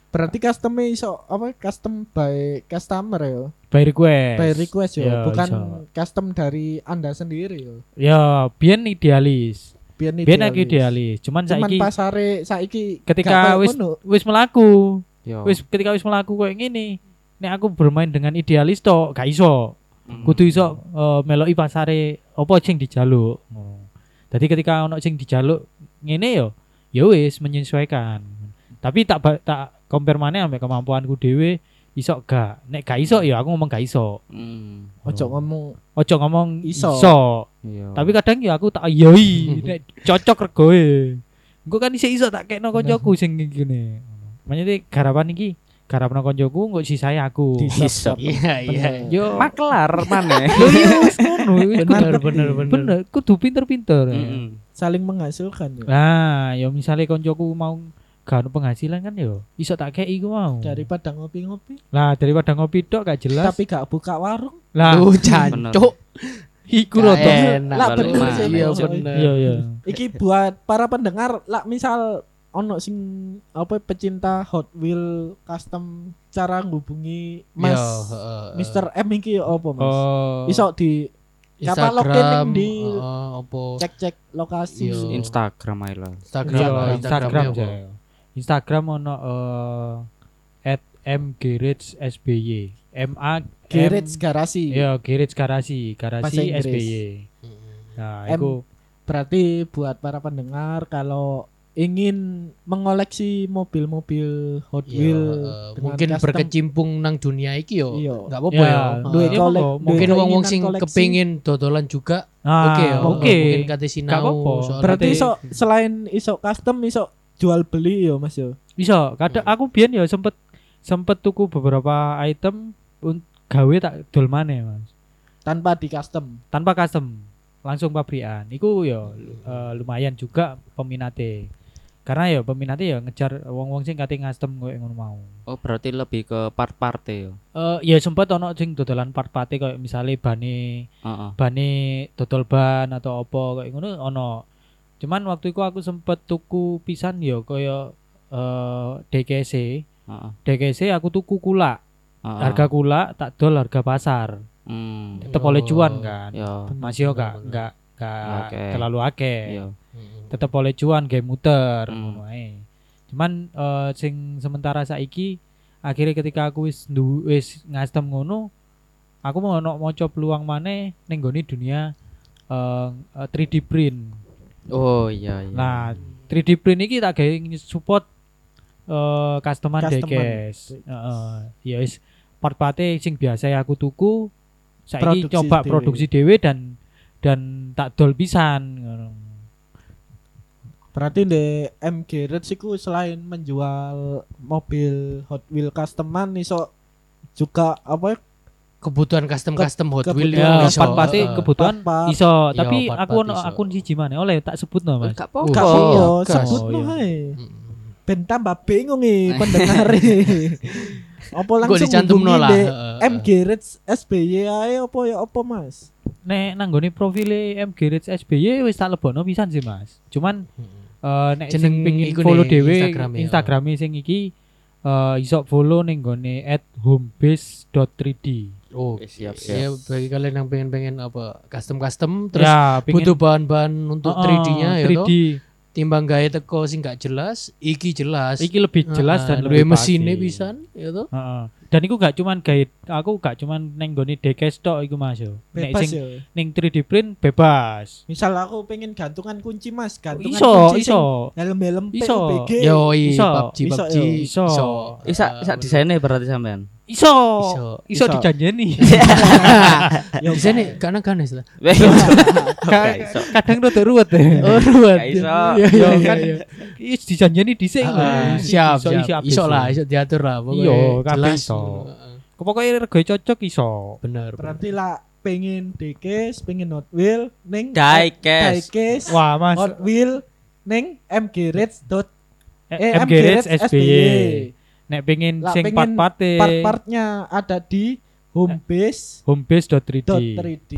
Berarti custom iso apa custom by customer ya By request. by request ya bukan iso. custom dari anda sendiri ya Ya, biyen idealis. biar Biyen aku idealis. Cuman cuman saiki pasare saiki ketika wis wis melaku, Yo. wis ketika wis melaku koyo ngene. Nek aku bermain dengan idealis tok gak iso. Mm. Kudu iso eh, meloki pasare apa sing dijaluk. Jadi ketika ono sing dijaluk ngene yo, ya wis menyesuaikan. Tapi tak tak compare maneh ambek kemampuanku dhewe iso gak. Nek gak iso ya aku ngomong gak iso. Mm. ojo ngomong Ojo ngomong Iso. iso. Iya. Tapi kadang ya aku tak yoi nek cocok regoe. Engko kan isih iso tak kekno koncoku sing ngene. Makanya garapan iki garapan koncoku engko sisae aku. di Iso. sub Iya iya. Yo maklar maneh. <laughs> Yo yo ngono. Bener bener bener. Bener, kudu pinter-pinter. Mm-mm. saling menghasilkan ya Nah, ya misalnya koncoku mau gak ono penghasilan kan yo iso tak kei iku mau. daripada ngopi-ngopi Lah daripada ngopi tok gak jelas. tapi gak buka warung Lah Lu <laughs> jancuk. iku toh. enak. Lah, bener Iya, sih, Iya bener. bener. Iya iya. iki buat para pendengar lah misal ono sing apa pecinta Hot Wheel custom cara ngubungi Mas Yo, heeh. Mr. M iki apa Mas Oh. iso di Instagram ning di opo cek-cek lokasi Yo. Instagram ae lah. Instagram Iya, lah, Instagram opo? aja. Instagram ono eh at mgarage.sby. M A garage M- garasi Iya, garage garasi, garasi. SBY. Nah, M. iku berarti buat para pendengar kalau ingin mengoleksi mobil-mobil Hot Iya, Wheel eh, dengan mungkin custom. berkecimpung nang dunia iki yo. Iya. Enggak apa-apa Ya, ya. Eh, duwe mungkin wong-wong keinginan sing koleksi. kepengin dodolan juga Ah, oke ya. oke. Mungkin kate sinau. Berarti Berarti- iso selain iso custom iso jual beli yo Mas yo. Bisa, kadang Hmm. aku biyen ya sempet sempet tuku beberapa item un- gawe tak dol maneh, Mas. Tanpa di custom. Tanpa custom, langsung pabrikan. Iku ya eh, lumayan juga peminate. Karena ya peminate ya ngejar wong-wong sing kate custom koyo ngono mau. Oh, berarti lebih ke part-part ya. Eh ya sempet ono sing dodolan part-parte koyo misale bane Heeh. bane dodol ban atau apa kayak ngono ono. Cuman waktu itu aku sempet tuku pisan ya kaya eh DKC. Heeh. DKC aku tuku kula. Heeh. Harga kula tak dol harga pasar. Hmm. Tetep oleh cuan kan. Ya. Masih yo gak enggak enggak Oke. terlalu akeh. Mm-mm. Tetep oleh cuan game muter Hmm. ngono ae. Cuman eh, sing sementara saiki akhirnya ketika aku wis wis ngastem ngono aku mau ono maca peluang maneh ning gone dunia eh, eh, 3D print. Oh iya iya. Nah, 3D print iki tak gawe support eh customer Customer. dekes. Heeh. Ya wis part-parte sing biasa aku tuku saiki Produksi coba dhewe. produksi dhewe dan dan tak dol pisan ngono. Berarti di MG Reds iku selain menjual mobil Hot Wheel customan iso juga apa ya Kebutuhan custom-custom Hot Wheel kebutuhan Ya, iso, kebutuhan iso, Iya, tapi aku ono iso. akun siji mana oleh tak sebutno Mas. Gak apa-apa. iya. sebut no iya. ae. Ben tambah bingung nih pendengar. <laughs> apa langsung dicantumno hubungi lah. MG Reds SBY ae apa ya apa Mas? Nek nanggone profile MG Rich SBY wis tak lebokno pisan sih Mas. Cuman eh nek Jeneng sing pengin follow dhewe Instagram ya. Instagrame sing iki eh iso follow ning gone @homebase.3d. Oh, siap, siap. ya bagi kalian yang pengen-pengen apa custom-custom terus ya, pengen- butuh bahan-bahan untuk Heeh, 3D-nya ya 3D. toh. Timbang gawe teko sing gak jelas, iki jelas. Iki lebih jelas Heeh, dan lebih mesinnya pasti. pisan ya toh. Dan iku gak cuman guide, aku gak cuman neng gone dekes tok iku Mas yo. Nek sing ya. ning 3D print bebas. Misal aku pengen gantungan kunci Mas, gantungan Iso, kunci iso. helm-helm Iso. PUBG. Yo, i Iso. PUBG, Iso, PUBG. yo. Iso. Isa isa desainnya berarti sampean. Iso. Iso. Iso, Iso. dijanjeni. Yo, Di sini karena ganes lah. <laughs> Gak iso. Kadang rada ruwet deh. Oh, ruwet. Iso. Iya, iya, Yo, iya, kan iya. Is dijanjeni dhisik Ah, lho. siap, Iso, siap. iso, Iso iso. lah, iso diatur lah. pokoknya Iya, kabeh jelas. iso. Pokoknya rego cocok iso. Bener. berarti lah pengen dekes, pengen Hot Wheel ning. Diecast Wah, Mas. Hot Wheel ning MGReds dot Eh, SBY. Nek pengen Lah, sing pengen part-parte part-partnya ada di homebase homebase.3d. dot 3D.